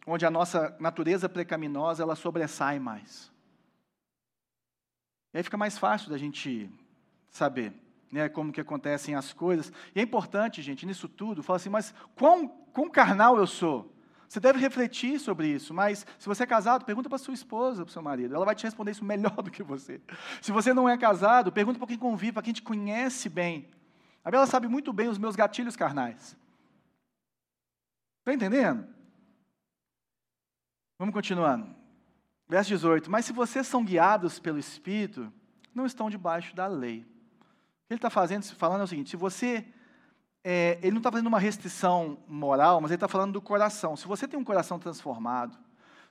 onde a nossa natureza pecaminosa, ela sobressai mais. E aí fica mais fácil da gente saber né, como que acontecem as coisas. E é importante, gente, nisso tudo, falar assim, mas quão, quão carnal eu sou? Você deve refletir sobre isso, mas se você é casado, pergunta para sua esposa, para o seu marido. Ela vai te responder isso melhor do que você. Se você não é casado, pergunta para quem convive, para quem te conhece bem. A Bela sabe muito bem os meus gatilhos carnais. Está entendendo? Vamos continuando. Verso 18. Mas se vocês são guiados pelo Espírito, não estão debaixo da lei. O que ele está fazendo, falando é o seguinte: se você é, ele não está fazendo uma restrição moral, mas ele está falando do coração. Se você tem um coração transformado,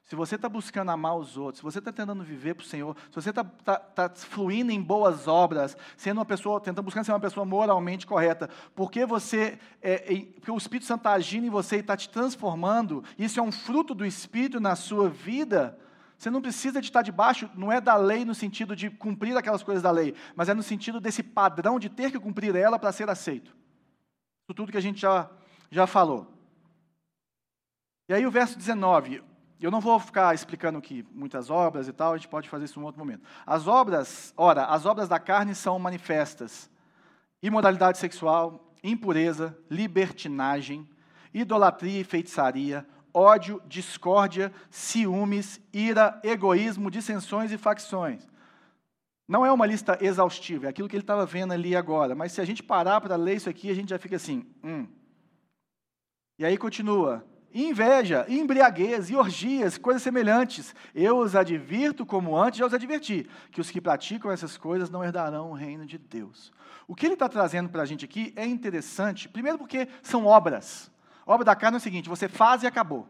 se você está buscando amar os outros, se você está tentando viver para o Senhor, se você está tá, tá fluindo em boas obras, sendo uma pessoa, tentando buscando ser uma pessoa moralmente correta, porque você, é, é, porque o Espírito Santo está agindo em você e está te transformando, isso é um fruto do Espírito na sua vida, você não precisa de estar debaixo, não é da lei no sentido de cumprir aquelas coisas da lei, mas é no sentido desse padrão de ter que cumprir ela para ser aceito. Isso tudo que a gente já, já falou. E aí o verso 19, eu não vou ficar explicando aqui muitas obras e tal, a gente pode fazer isso em um outro momento. As obras, ora, as obras da carne são manifestas: imoralidade sexual, impureza, libertinagem, idolatria e feitiçaria, ódio, discórdia, ciúmes, ira, egoísmo, dissensões e facções. Não é uma lista exaustiva, é aquilo que ele estava vendo ali agora, mas se a gente parar para ler isso aqui, a gente já fica assim, hum. E aí continua: inveja, embriaguez e orgias, coisas semelhantes. Eu os advirto, como antes já os adverti, que os que praticam essas coisas não herdarão o reino de Deus. O que ele está trazendo para a gente aqui é interessante, primeiro porque são obras. Obra da carne é o seguinte: você faz e acabou.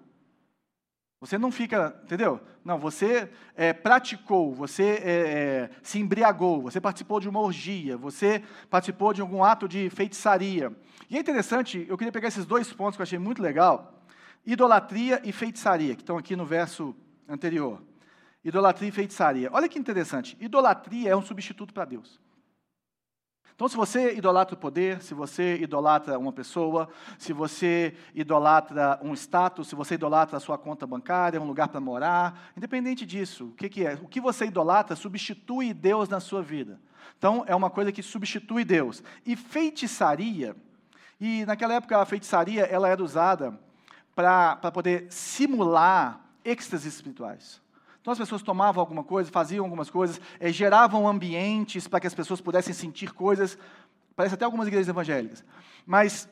Você não fica, entendeu? Não, você é, praticou, você é, é, se embriagou, você participou de uma orgia, você participou de algum ato de feitiçaria. E é interessante, eu queria pegar esses dois pontos que eu achei muito legal, Idolatria e feitiçaria, que estão aqui no verso anterior. Idolatria e feitiçaria. Olha que interessante. Idolatria é um substituto para Deus. Então, se você idolatra o poder, se você idolatra uma pessoa, se você idolatra um status, se você idolatra a sua conta bancária, um lugar para morar, independente disso, o que, que é? O que você idolatra substitui Deus na sua vida. Então, é uma coisa que substitui Deus. E feitiçaria, e naquela época a feitiçaria ela era usada para poder simular êxtases espirituais. Então as pessoas tomavam alguma coisa, faziam algumas coisas, é, geravam ambientes para que as pessoas pudessem sentir coisas. Parece até algumas igrejas evangélicas. Mas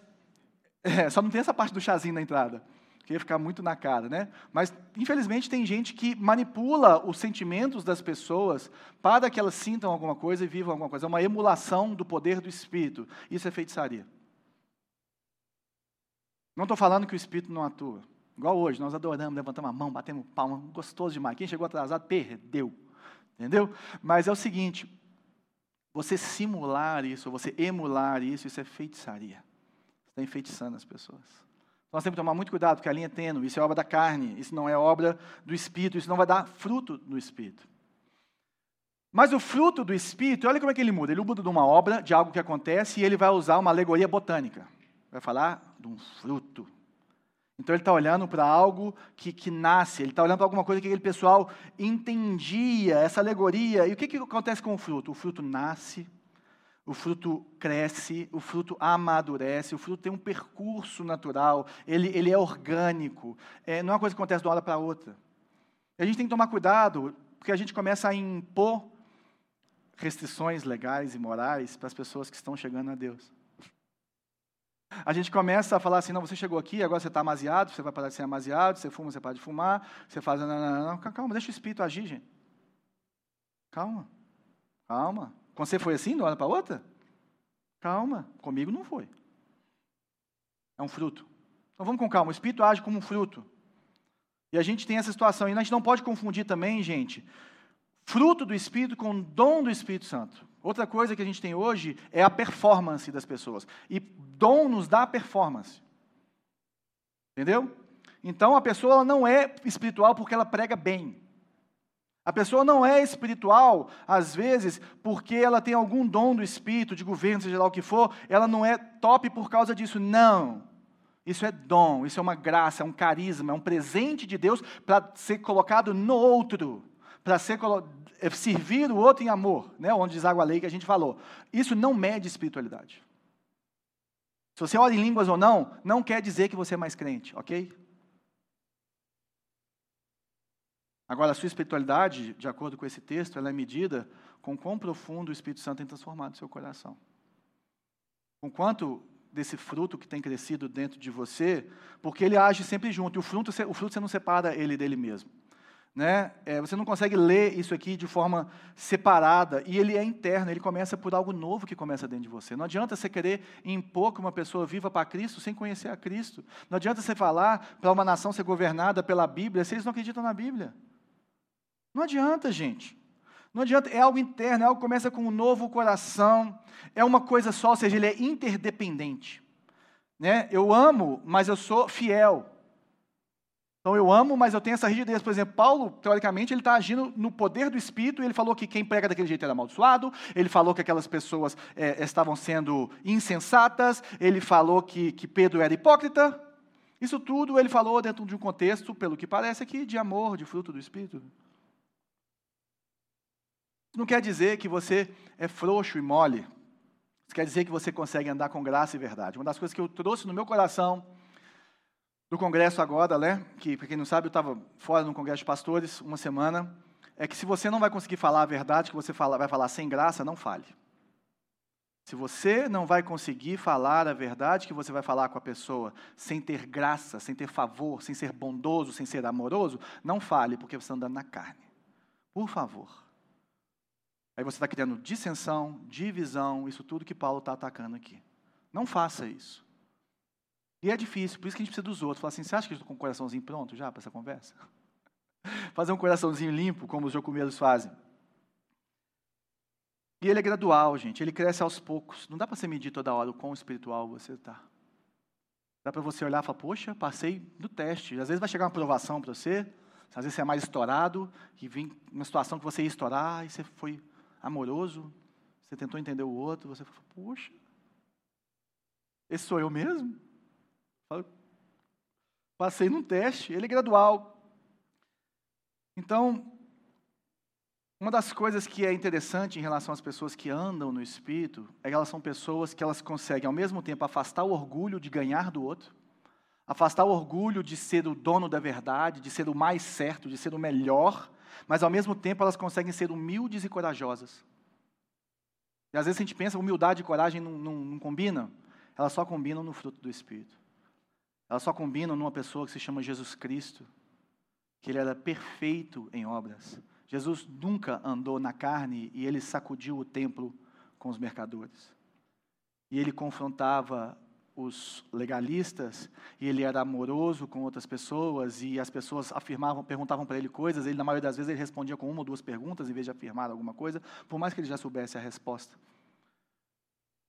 é, só não tem essa parte do chazinho na entrada, que ia ficar muito na cara, né? Mas infelizmente tem gente que manipula os sentimentos das pessoas para que elas sintam alguma coisa e vivam alguma coisa. É uma emulação do poder do Espírito. Isso é feitiçaria. Não estou falando que o Espírito não atua. Igual hoje, nós adoramos, levantamos a mão, batemos palma, gostoso demais. Quem chegou atrasado, perdeu. Entendeu? Mas é o seguinte: você simular isso, você emular isso, isso é feitiçaria. Você está enfeitiçando as pessoas. Nós temos que tomar muito cuidado, porque a linha é tênue, isso é obra da carne, isso não é obra do Espírito, isso não vai dar fruto do Espírito. Mas o fruto do Espírito, olha como é que ele muda. Ele muda de uma obra, de algo que acontece, e ele vai usar uma alegoria botânica. Vai falar de um fruto. Então ele está olhando para algo que, que nasce, ele está olhando para alguma coisa que aquele pessoal entendia, essa alegoria. E o que, que acontece com o fruto? O fruto nasce, o fruto cresce, o fruto amadurece, o fruto tem um percurso natural, ele, ele é orgânico, é, não é uma coisa que acontece de uma hora para outra. E a gente tem que tomar cuidado, porque a gente começa a impor restrições legais e morais para as pessoas que estão chegando a Deus. A gente começa a falar assim, não, você chegou aqui, agora você está amaziado, você vai parar de ser amaziado, você fuma, você para de fumar, você faz... Não, não, não, calma, deixa o Espírito agir, gente. Calma, calma. Com você foi assim, de uma hora para outra? Calma, comigo não foi. É um fruto. Então vamos com calma, o Espírito age como um fruto. E a gente tem essa situação, e a gente não pode confundir também, gente, fruto do Espírito com dom do Espírito Santo. Outra coisa que a gente tem hoje é a performance das pessoas. E dom nos dá performance. Entendeu? Então a pessoa não é espiritual porque ela prega bem. A pessoa não é espiritual, às vezes, porque ela tem algum dom do espírito, de governo, seja lá o que for, ela não é top por causa disso. Não. Isso é dom, isso é uma graça, é um carisma, é um presente de Deus para ser colocado no outro, para ser servir o outro em amor, né, onde lei que a gente falou. Isso não mede espiritualidade. Se você ora em línguas ou não, não quer dizer que você é mais crente, ok? Agora, a sua espiritualidade, de acordo com esse texto, ela é medida com quão profundo o Espírito Santo tem transformado o seu coração. Com quanto desse fruto que tem crescido dentro de você, porque ele age sempre junto, e o fruto, o fruto você não separa ele dele mesmo. Né? É, você não consegue ler isso aqui de forma separada, e ele é interno, ele começa por algo novo que começa dentro de você. Não adianta você querer impor que uma pessoa viva para Cristo sem conhecer a Cristo. Não adianta você falar para uma nação ser governada pela Bíblia se eles não acreditam na Bíblia. Não adianta, gente. Não adianta, é algo interno, é algo que começa com um novo coração, é uma coisa só, ou seja, ele é interdependente. Né? Eu amo, mas eu sou fiel. Então eu amo, mas eu tenho essa rigidez. Por exemplo, Paulo, teoricamente, ele está agindo no poder do Espírito, ele falou que quem prega daquele jeito era amaldiçoado, ele falou que aquelas pessoas é, estavam sendo insensatas, ele falou que, que Pedro era hipócrita. Isso tudo ele falou dentro de um contexto, pelo que parece aqui, de amor, de fruto do Espírito. Não quer dizer que você é frouxo e mole. Isso quer dizer que você consegue andar com graça e verdade. Uma das coisas que eu trouxe no meu coração do congresso agora, né, que para quem não sabe, eu estava fora no congresso de pastores uma semana, é que se você não vai conseguir falar a verdade, que você fala, vai falar sem graça, não fale. Se você não vai conseguir falar a verdade que você vai falar com a pessoa, sem ter graça, sem ter favor, sem ser bondoso, sem ser amoroso, não fale, porque você está andando na carne. Por favor. Aí você está criando dissensão, divisão, isso tudo que Paulo está atacando aqui. Não faça isso. E é difícil, por isso que a gente precisa dos outros. Falar assim, você acha que eu estou com o coraçãozinho pronto já para essa conversa? Fazer um coraçãozinho limpo, como os jocumeiros fazem. E ele é gradual, gente. Ele cresce aos poucos. Não dá para você medir toda hora o quão espiritual você está. Dá para você olhar e falar, poxa, passei no teste. Às vezes vai chegar uma aprovação para você, às vezes você é mais estourado, e vem uma situação que você ia estourar, e você foi amoroso, você tentou entender o outro, você falou, poxa, esse sou eu mesmo? Passei num teste, ele é gradual. Então, uma das coisas que é interessante em relação às pessoas que andam no Espírito é que elas são pessoas que elas conseguem, ao mesmo tempo, afastar o orgulho de ganhar do outro, afastar o orgulho de ser o dono da verdade, de ser o mais certo, de ser o melhor, mas ao mesmo tempo elas conseguem ser humildes e corajosas. E às vezes a gente pensa, humildade e coragem não, não, não combinam, elas só combinam no fruto do Espírito. Elas só combinam numa pessoa que se chama Jesus Cristo, que ele era perfeito em obras. Jesus nunca andou na carne e ele sacudiu o templo com os mercadores. E ele confrontava os legalistas e ele era amoroso com outras pessoas e as pessoas afirmavam, perguntavam para ele coisas, ele na maioria das vezes ele respondia com uma ou duas perguntas em vez de afirmar alguma coisa, por mais que ele já soubesse a resposta.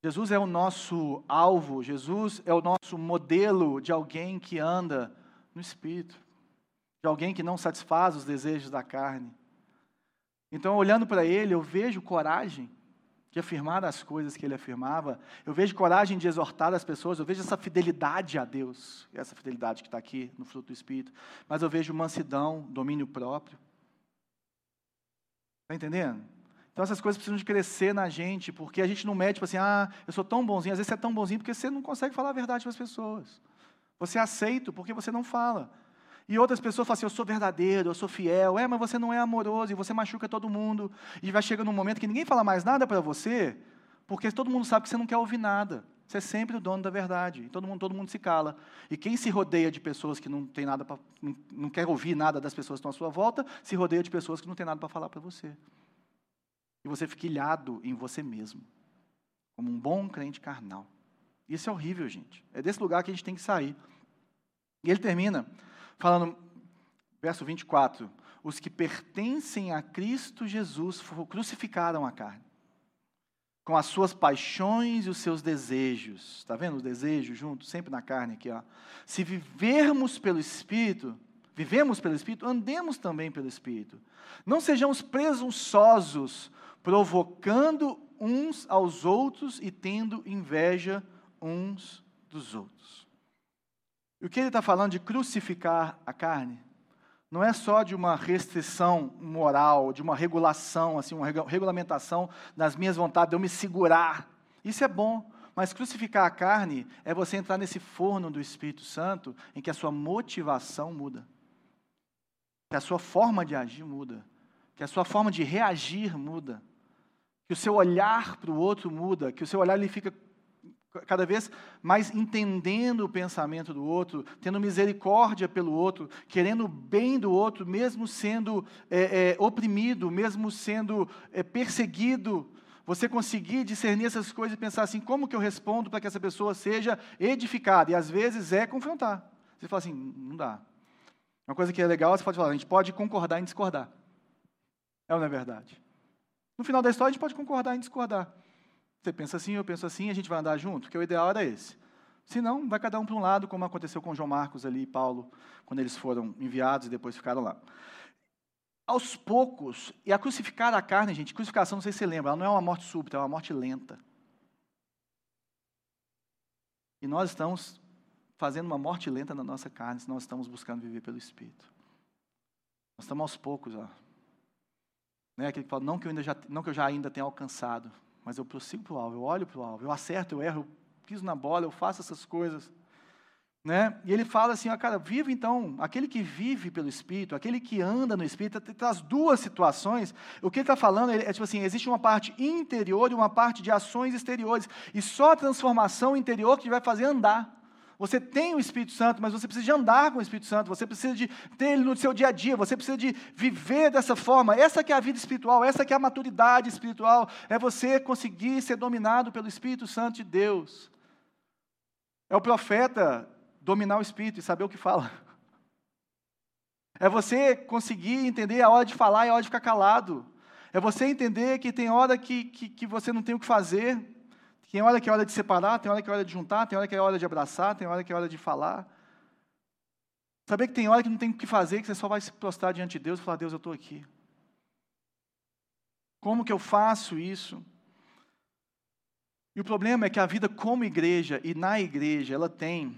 Jesus é o nosso alvo, Jesus é o nosso modelo de alguém que anda no Espírito, de alguém que não satisfaz os desejos da carne. Então, olhando para ele, eu vejo coragem de afirmar as coisas que ele afirmava, eu vejo coragem de exortar as pessoas, eu vejo essa fidelidade a Deus, essa fidelidade que está aqui no fruto do Espírito, mas eu vejo mansidão, domínio próprio. Está entendendo? Então essas coisas precisam de crescer na gente, porque a gente não mede, tipo assim, ah, eu sou tão bonzinho. Às vezes você é tão bonzinho porque você não consegue falar a verdade para as pessoas. Você é aceito porque você não fala. E outras pessoas falam assim, eu sou verdadeiro, eu sou fiel. É, mas você não é amoroso e você machuca todo mundo. E vai chegar num momento que ninguém fala mais nada para você, porque todo mundo sabe que você não quer ouvir nada. Você é sempre o dono da verdade. E todo mundo, todo mundo se cala. E quem se rodeia de pessoas que não tem nada para, não, não quer ouvir nada das pessoas que estão à sua volta, se rodeia de pessoas que não tem nada para falar para você e você fica ilhado em você mesmo, como um bom crente carnal. Isso é horrível, gente. É desse lugar que a gente tem que sair. E ele termina falando, verso 24: Os que pertencem a Cristo Jesus crucificaram a carne, com as suas paixões e os seus desejos. Está vendo os desejos juntos, sempre na carne aqui, ó. Se vivermos pelo Espírito, vivemos pelo Espírito, andemos também pelo Espírito. Não sejamos presunçosos, provocando uns aos outros e tendo inveja uns dos outros. E o que ele está falando de crucificar a carne? Não é só de uma restrição moral, de uma regulação, assim, uma regulamentação das minhas vontades, de eu me segurar. Isso é bom, mas crucificar a carne é você entrar nesse forno do Espírito Santo em que a sua motivação muda, que a sua forma de agir muda, que a sua forma de reagir muda que o seu olhar para o outro muda, que o seu olhar ele fica cada vez mais entendendo o pensamento do outro, tendo misericórdia pelo outro, querendo o bem do outro, mesmo sendo é, é, oprimido, mesmo sendo é, perseguido. Você conseguir discernir essas coisas e pensar assim: como que eu respondo para que essa pessoa seja edificada? E às vezes é confrontar. Você fala assim: não dá. Uma coisa que é legal, você pode falar: a gente pode concordar em discordar. É ou não é verdade? No final da história, a gente pode concordar em discordar. Você pensa assim, eu penso assim, a gente vai andar junto, porque o ideal era esse. Se não, vai cada um para um lado, como aconteceu com João Marcos ali e Paulo, quando eles foram enviados e depois ficaram lá. Aos poucos, e a crucificar a carne, gente, crucificação, não sei se você lembra, ela não é uma morte súbita, é uma morte lenta. E nós estamos fazendo uma morte lenta na nossa carne, se nós estamos buscando viver pelo Espírito. Nós estamos aos poucos, ó. É aquele que fala, não que eu, ainda já, não que eu já ainda tenha alcançado, mas eu prossigo para o alvo, eu olho para o alvo, eu acerto, eu erro, eu piso na bola, eu faço essas coisas. Né? E ele fala assim, ó, cara, vive então, aquele que vive pelo Espírito, aquele que anda no Espírito, traz duas situações. O que ele está falando é, é tipo assim, existe uma parte interior e uma parte de ações exteriores. E só a transformação interior que vai fazer andar. Você tem o Espírito Santo, mas você precisa de andar com o Espírito Santo, você precisa de ter ele no seu dia a dia, você precisa de viver dessa forma. Essa que é a vida espiritual, essa que é a maturidade espiritual, é você conseguir ser dominado pelo Espírito Santo de Deus. É o profeta dominar o Espírito e saber o que fala. É você conseguir entender a hora de falar e a hora de ficar calado. É você entender que tem hora que, que, que você não tem o que fazer, tem hora que é hora de separar, tem hora que é hora de juntar, tem hora que é hora de abraçar, tem hora que é hora de falar. Saber que tem hora que não tem o que fazer, que você só vai se prostrar diante de Deus e falar: Deus, eu estou aqui. Como que eu faço isso? E o problema é que a vida como igreja e na igreja, ela tem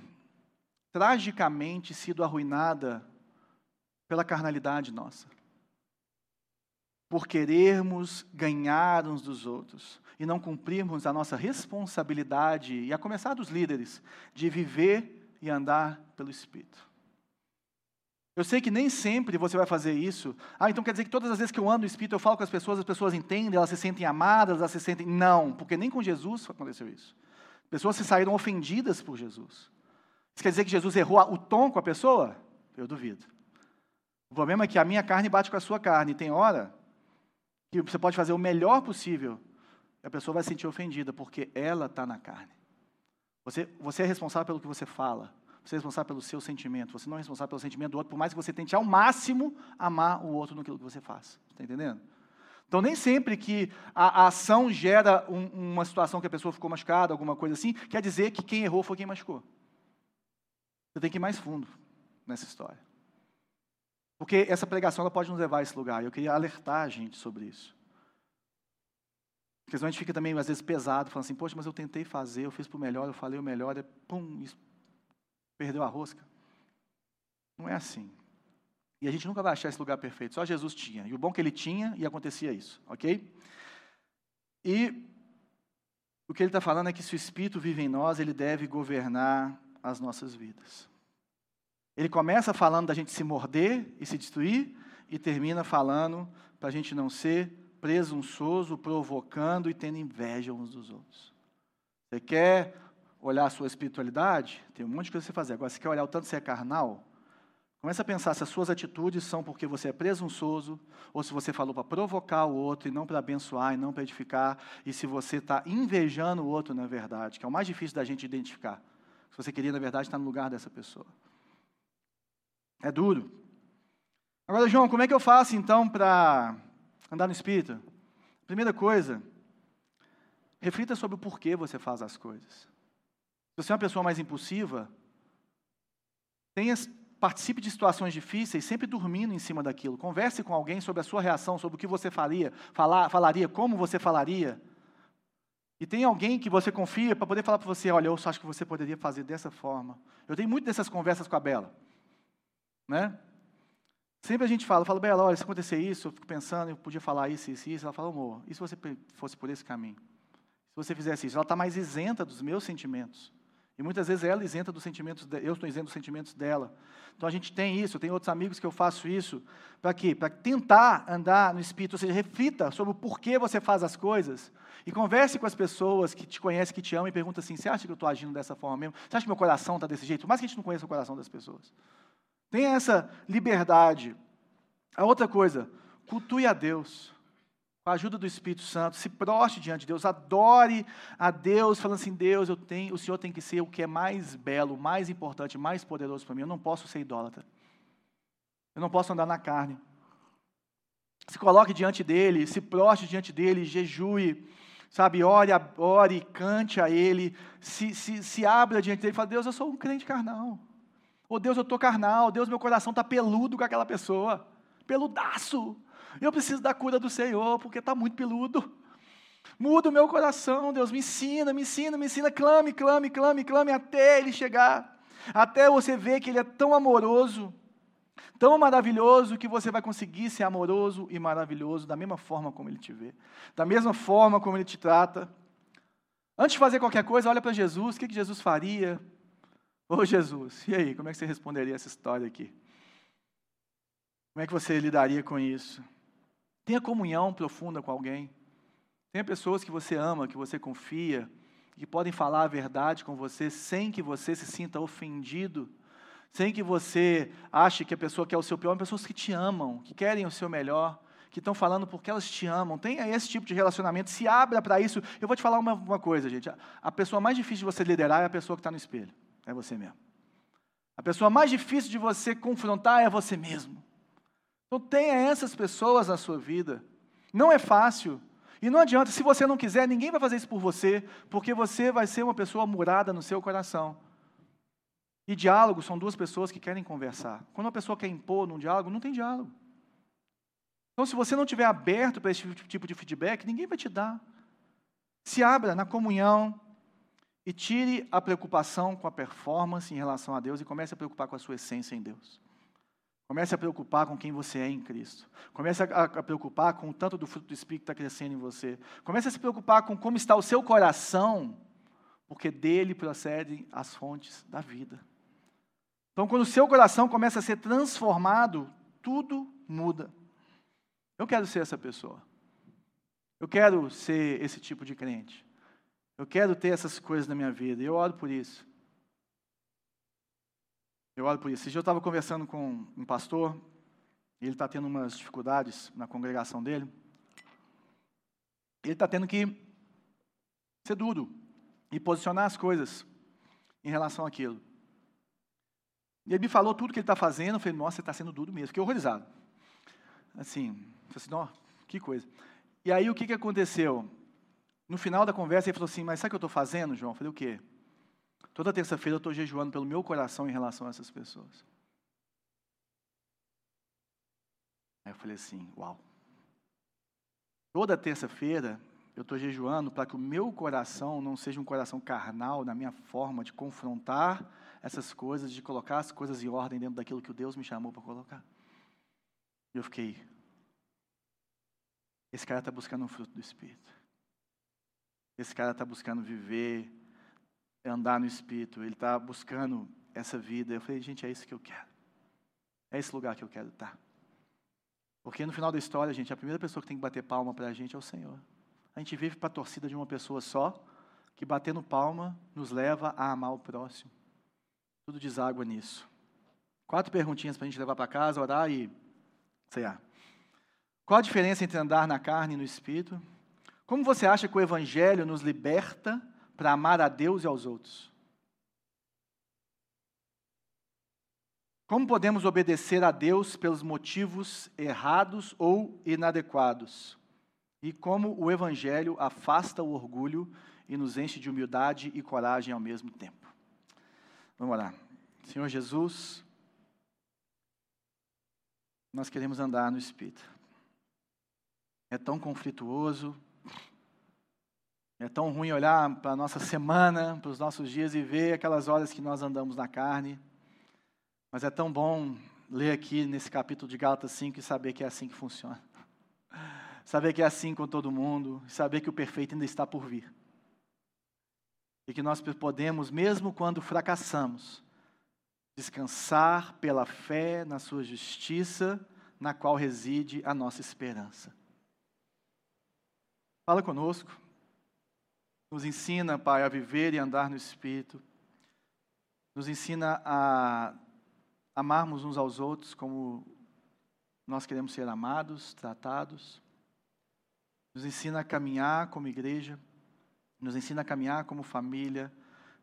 tragicamente sido arruinada pela carnalidade nossa. Por querermos ganhar uns dos outros e não cumprirmos a nossa responsabilidade, e a começar dos líderes, de viver e andar pelo Espírito. Eu sei que nem sempre você vai fazer isso. Ah, então quer dizer que todas as vezes que eu ando no Espírito, eu falo com as pessoas, as pessoas entendem, elas se sentem amadas, elas se sentem. Não, porque nem com Jesus aconteceu isso. Pessoas se saíram ofendidas por Jesus. Isso quer dizer que Jesus errou o tom com a pessoa? Eu duvido. O problema é que a minha carne bate com a sua carne. Tem hora que você pode fazer o melhor possível a pessoa vai se sentir ofendida, porque ela está na carne. Você, você é responsável pelo que você fala. Você é responsável pelo seu sentimento. Você não é responsável pelo sentimento do outro, por mais que você tente ao máximo amar o outro naquilo que você faz. Está entendendo? Então, nem sempre que a, a ação gera um, uma situação que a pessoa ficou machucada, alguma coisa assim, quer dizer que quem errou foi quem machucou. Você tem que ir mais fundo nessa história. Porque essa pregação ela pode nos levar a esse lugar. Eu queria alertar a gente sobre isso. Porque senão a gente fica também, às vezes, pesado, falando assim, poxa, mas eu tentei fazer, eu fiz para o melhor, eu falei o melhor, e pum, isso, perdeu a rosca. Não é assim. E a gente nunca vai achar esse lugar perfeito, só Jesus tinha. E o bom é que ele tinha e acontecia isso, ok? E o que ele está falando é que se o Espírito vive em nós, ele deve governar as nossas vidas. Ele começa falando da gente se morder e se destruir, e termina falando para a gente não ser presunçoso, provocando e tendo inveja uns dos outros. Você quer olhar a sua espiritualidade? Tem um monte de coisa para você fazer. Agora, você quer olhar o tanto que você é carnal? Começa a pensar se as suas atitudes são porque você é presunçoso, ou se você falou para provocar o outro e não para abençoar e não para edificar, e se você está invejando o outro na verdade, que é o mais difícil da gente identificar. Se você queria, na verdade, estar no lugar dessa pessoa. É duro. Agora, João, como é que eu faço então para andar no Espírito? Primeira coisa, reflita sobre o porquê você faz as coisas. Se você é uma pessoa mais impulsiva, tenha, participe de situações difíceis sempre dormindo em cima daquilo. Converse com alguém sobre a sua reação, sobre o que você faria, falar, falaria, como você falaria. E tem alguém que você confia para poder falar para você, olha, eu acho que você poderia fazer dessa forma. Eu tenho muito dessas conversas com a Bela. Né? Sempre a gente fala, fala, Bela, olha, se acontecer isso, eu fico pensando, eu podia falar isso, isso, isso. Ela fala, amor, e se você fosse por esse caminho? Se você fizesse isso? Ela está mais isenta dos meus sentimentos. E muitas vezes ela isenta dos sentimentos, de, eu estou isento dos sentimentos dela. Então a gente tem isso, eu tenho outros amigos que eu faço isso. Para quê? Para tentar andar no Espírito, ou seja, reflita sobre o porquê você faz as coisas. E converse com as pessoas que te conhecem, que te amam, e pergunta assim: você acha que eu estou agindo dessa forma mesmo? Você acha que meu coração está desse jeito? Por mais que a gente não conheça o coração das pessoas. Tenha essa liberdade. A outra coisa, cultue a Deus com a ajuda do Espírito Santo, se proste diante de Deus, adore a Deus, falando assim: Deus, eu tenho, o Senhor tem que ser o que é mais belo, mais importante, mais poderoso para mim. Eu não posso ser idólatra. Eu não posso andar na carne. Se coloque diante dele, se proste diante dele, jejue, sabe, ore, ore, cante a ele, se, se, se abra diante dele e fala: Deus, eu sou um crente carnal. Oh, Deus, eu estou carnal. Deus, meu coração está peludo com aquela pessoa. Peludaço. Eu preciso da cura do Senhor, porque está muito peludo. Muda o meu coração, Deus, me ensina, me ensina, me ensina, clame, clame, clame, clame, até Ele chegar. Até você ver que Ele é tão amoroso, tão maravilhoso, que você vai conseguir ser amoroso e maravilhoso da mesma forma como Ele te vê, da mesma forma como Ele te trata. Antes de fazer qualquer coisa, olha para Jesus, o que Jesus faria? Ô Jesus, e aí, como é que você responderia essa história aqui? Como é que você lidaria com isso? Tenha comunhão profunda com alguém. Tenha pessoas que você ama, que você confia, que podem falar a verdade com você sem que você se sinta ofendido, sem que você ache que a pessoa quer o seu pior, pessoas que te amam, que querem o seu melhor, que estão falando porque elas te amam. Tenha esse tipo de relacionamento, se abra para isso. Eu vou te falar uma, uma coisa, gente. A pessoa mais difícil de você liderar é a pessoa que está no espelho. É você mesmo. A pessoa mais difícil de você confrontar é você mesmo. Então tenha essas pessoas na sua vida. Não é fácil. E não adianta, se você não quiser, ninguém vai fazer isso por você, porque você vai ser uma pessoa murada no seu coração. E diálogo são duas pessoas que querem conversar. Quando uma pessoa quer impor num diálogo, não tem diálogo. Então, se você não estiver aberto para esse tipo de feedback, ninguém vai te dar. Se abra na comunhão e tire a preocupação com a performance em relação a Deus e comece a preocupar com a sua essência em Deus. Comece a preocupar com quem você é em Cristo. Comece a, a preocupar com o tanto do fruto do Espírito que está crescendo em você. Comece a se preocupar com como está o seu coração, porque dele procedem as fontes da vida. Então, quando o seu coração começa a ser transformado, tudo muda. Eu quero ser essa pessoa. Eu quero ser esse tipo de crente. Eu quero ter essas coisas na minha vida. E eu oro por isso. Eu olho por isso. Esse dia eu estava conversando com um pastor, e ele está tendo umas dificuldades na congregação dele. Ele está tendo que ser duro e posicionar as coisas em relação àquilo. E ele me falou tudo que ele está fazendo. Eu falei, nossa, você está sendo duro mesmo. Fiquei horrorizado. Assim, falei assim, ó, que coisa. E aí o que, que aconteceu? No final da conversa ele falou assim, mas sabe o que eu estou fazendo, João? Eu falei, o quê? Toda terça-feira eu estou jejuando pelo meu coração em relação a essas pessoas. Aí eu falei assim: Uau. Toda terça-feira eu estou jejuando para que o meu coração não seja um coração carnal na minha forma de confrontar essas coisas, de colocar as coisas em ordem dentro daquilo que Deus me chamou para colocar. E eu fiquei. Esse cara está buscando um fruto do Espírito. Esse cara está buscando viver andar no Espírito, ele está buscando essa vida. Eu falei, gente, é isso que eu quero. É esse lugar que eu quero estar. Porque no final da história, gente, a primeira pessoa que tem que bater palma para a gente é o Senhor. A gente vive para a torcida de uma pessoa só, que batendo palma nos leva a amar o próximo. Tudo deságua nisso. Quatro perguntinhas para a gente levar para casa, orar e sei lá. Qual a diferença entre andar na carne e no espírito? Como você acha que o Evangelho nos liberta para amar a Deus e aos outros? Como podemos obedecer a Deus pelos motivos errados ou inadequados? E como o Evangelho afasta o orgulho e nos enche de humildade e coragem ao mesmo tempo? Vamos lá. Senhor Jesus, nós queremos andar no Espírito. É tão conflituoso, é tão ruim olhar para a nossa semana, para os nossos dias e ver aquelas horas que nós andamos na carne. Mas é tão bom ler aqui nesse capítulo de Gálatas 5 e saber que é assim que funciona. Saber que é assim com todo mundo, saber que o perfeito ainda está por vir. e que nós podemos, mesmo quando fracassamos, descansar pela fé na Sua justiça, na qual reside a nossa esperança. Fala conosco, nos ensina, Pai, a viver e andar no Espírito, nos ensina a amarmos uns aos outros como nós queremos ser amados, tratados, nos ensina a caminhar como igreja, nos ensina a caminhar como família,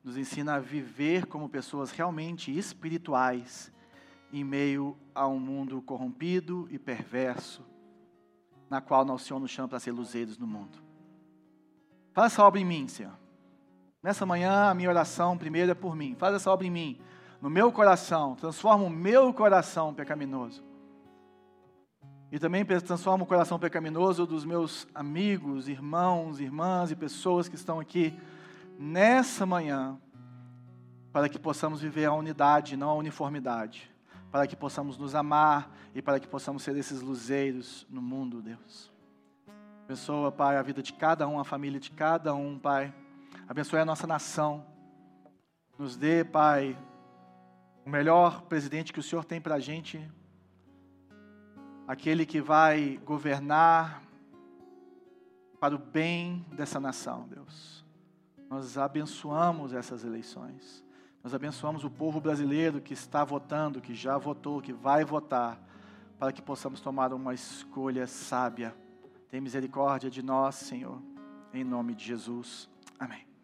nos ensina a viver como pessoas realmente espirituais em meio a um mundo corrompido e perverso, na qual o Senhor nos chama para ser luzeiros no mundo. Faz essa obra em mim, Senhor. Nessa manhã, a minha oração primeiro é por mim. Faz essa obra em mim, no meu coração. Transforma o meu coração pecaminoso. E também transforma o coração pecaminoso dos meus amigos, irmãos, irmãs e pessoas que estão aqui nessa manhã, para que possamos viver a unidade, não a uniformidade para que possamos nos amar e para que possamos ser esses luzeiros no mundo, Deus. Abençoa, Pai, a vida de cada um, a família de cada um, Pai. Abençoe a nossa nação. Nos dê, Pai, o melhor presidente que o Senhor tem para a gente. Aquele que vai governar para o bem dessa nação, Deus. Nós abençoamos essas eleições. Nós abençoamos o povo brasileiro que está votando, que já votou, que vai votar, para que possamos tomar uma escolha sábia. Tem misericórdia de nós, Senhor, em nome de Jesus. Amém.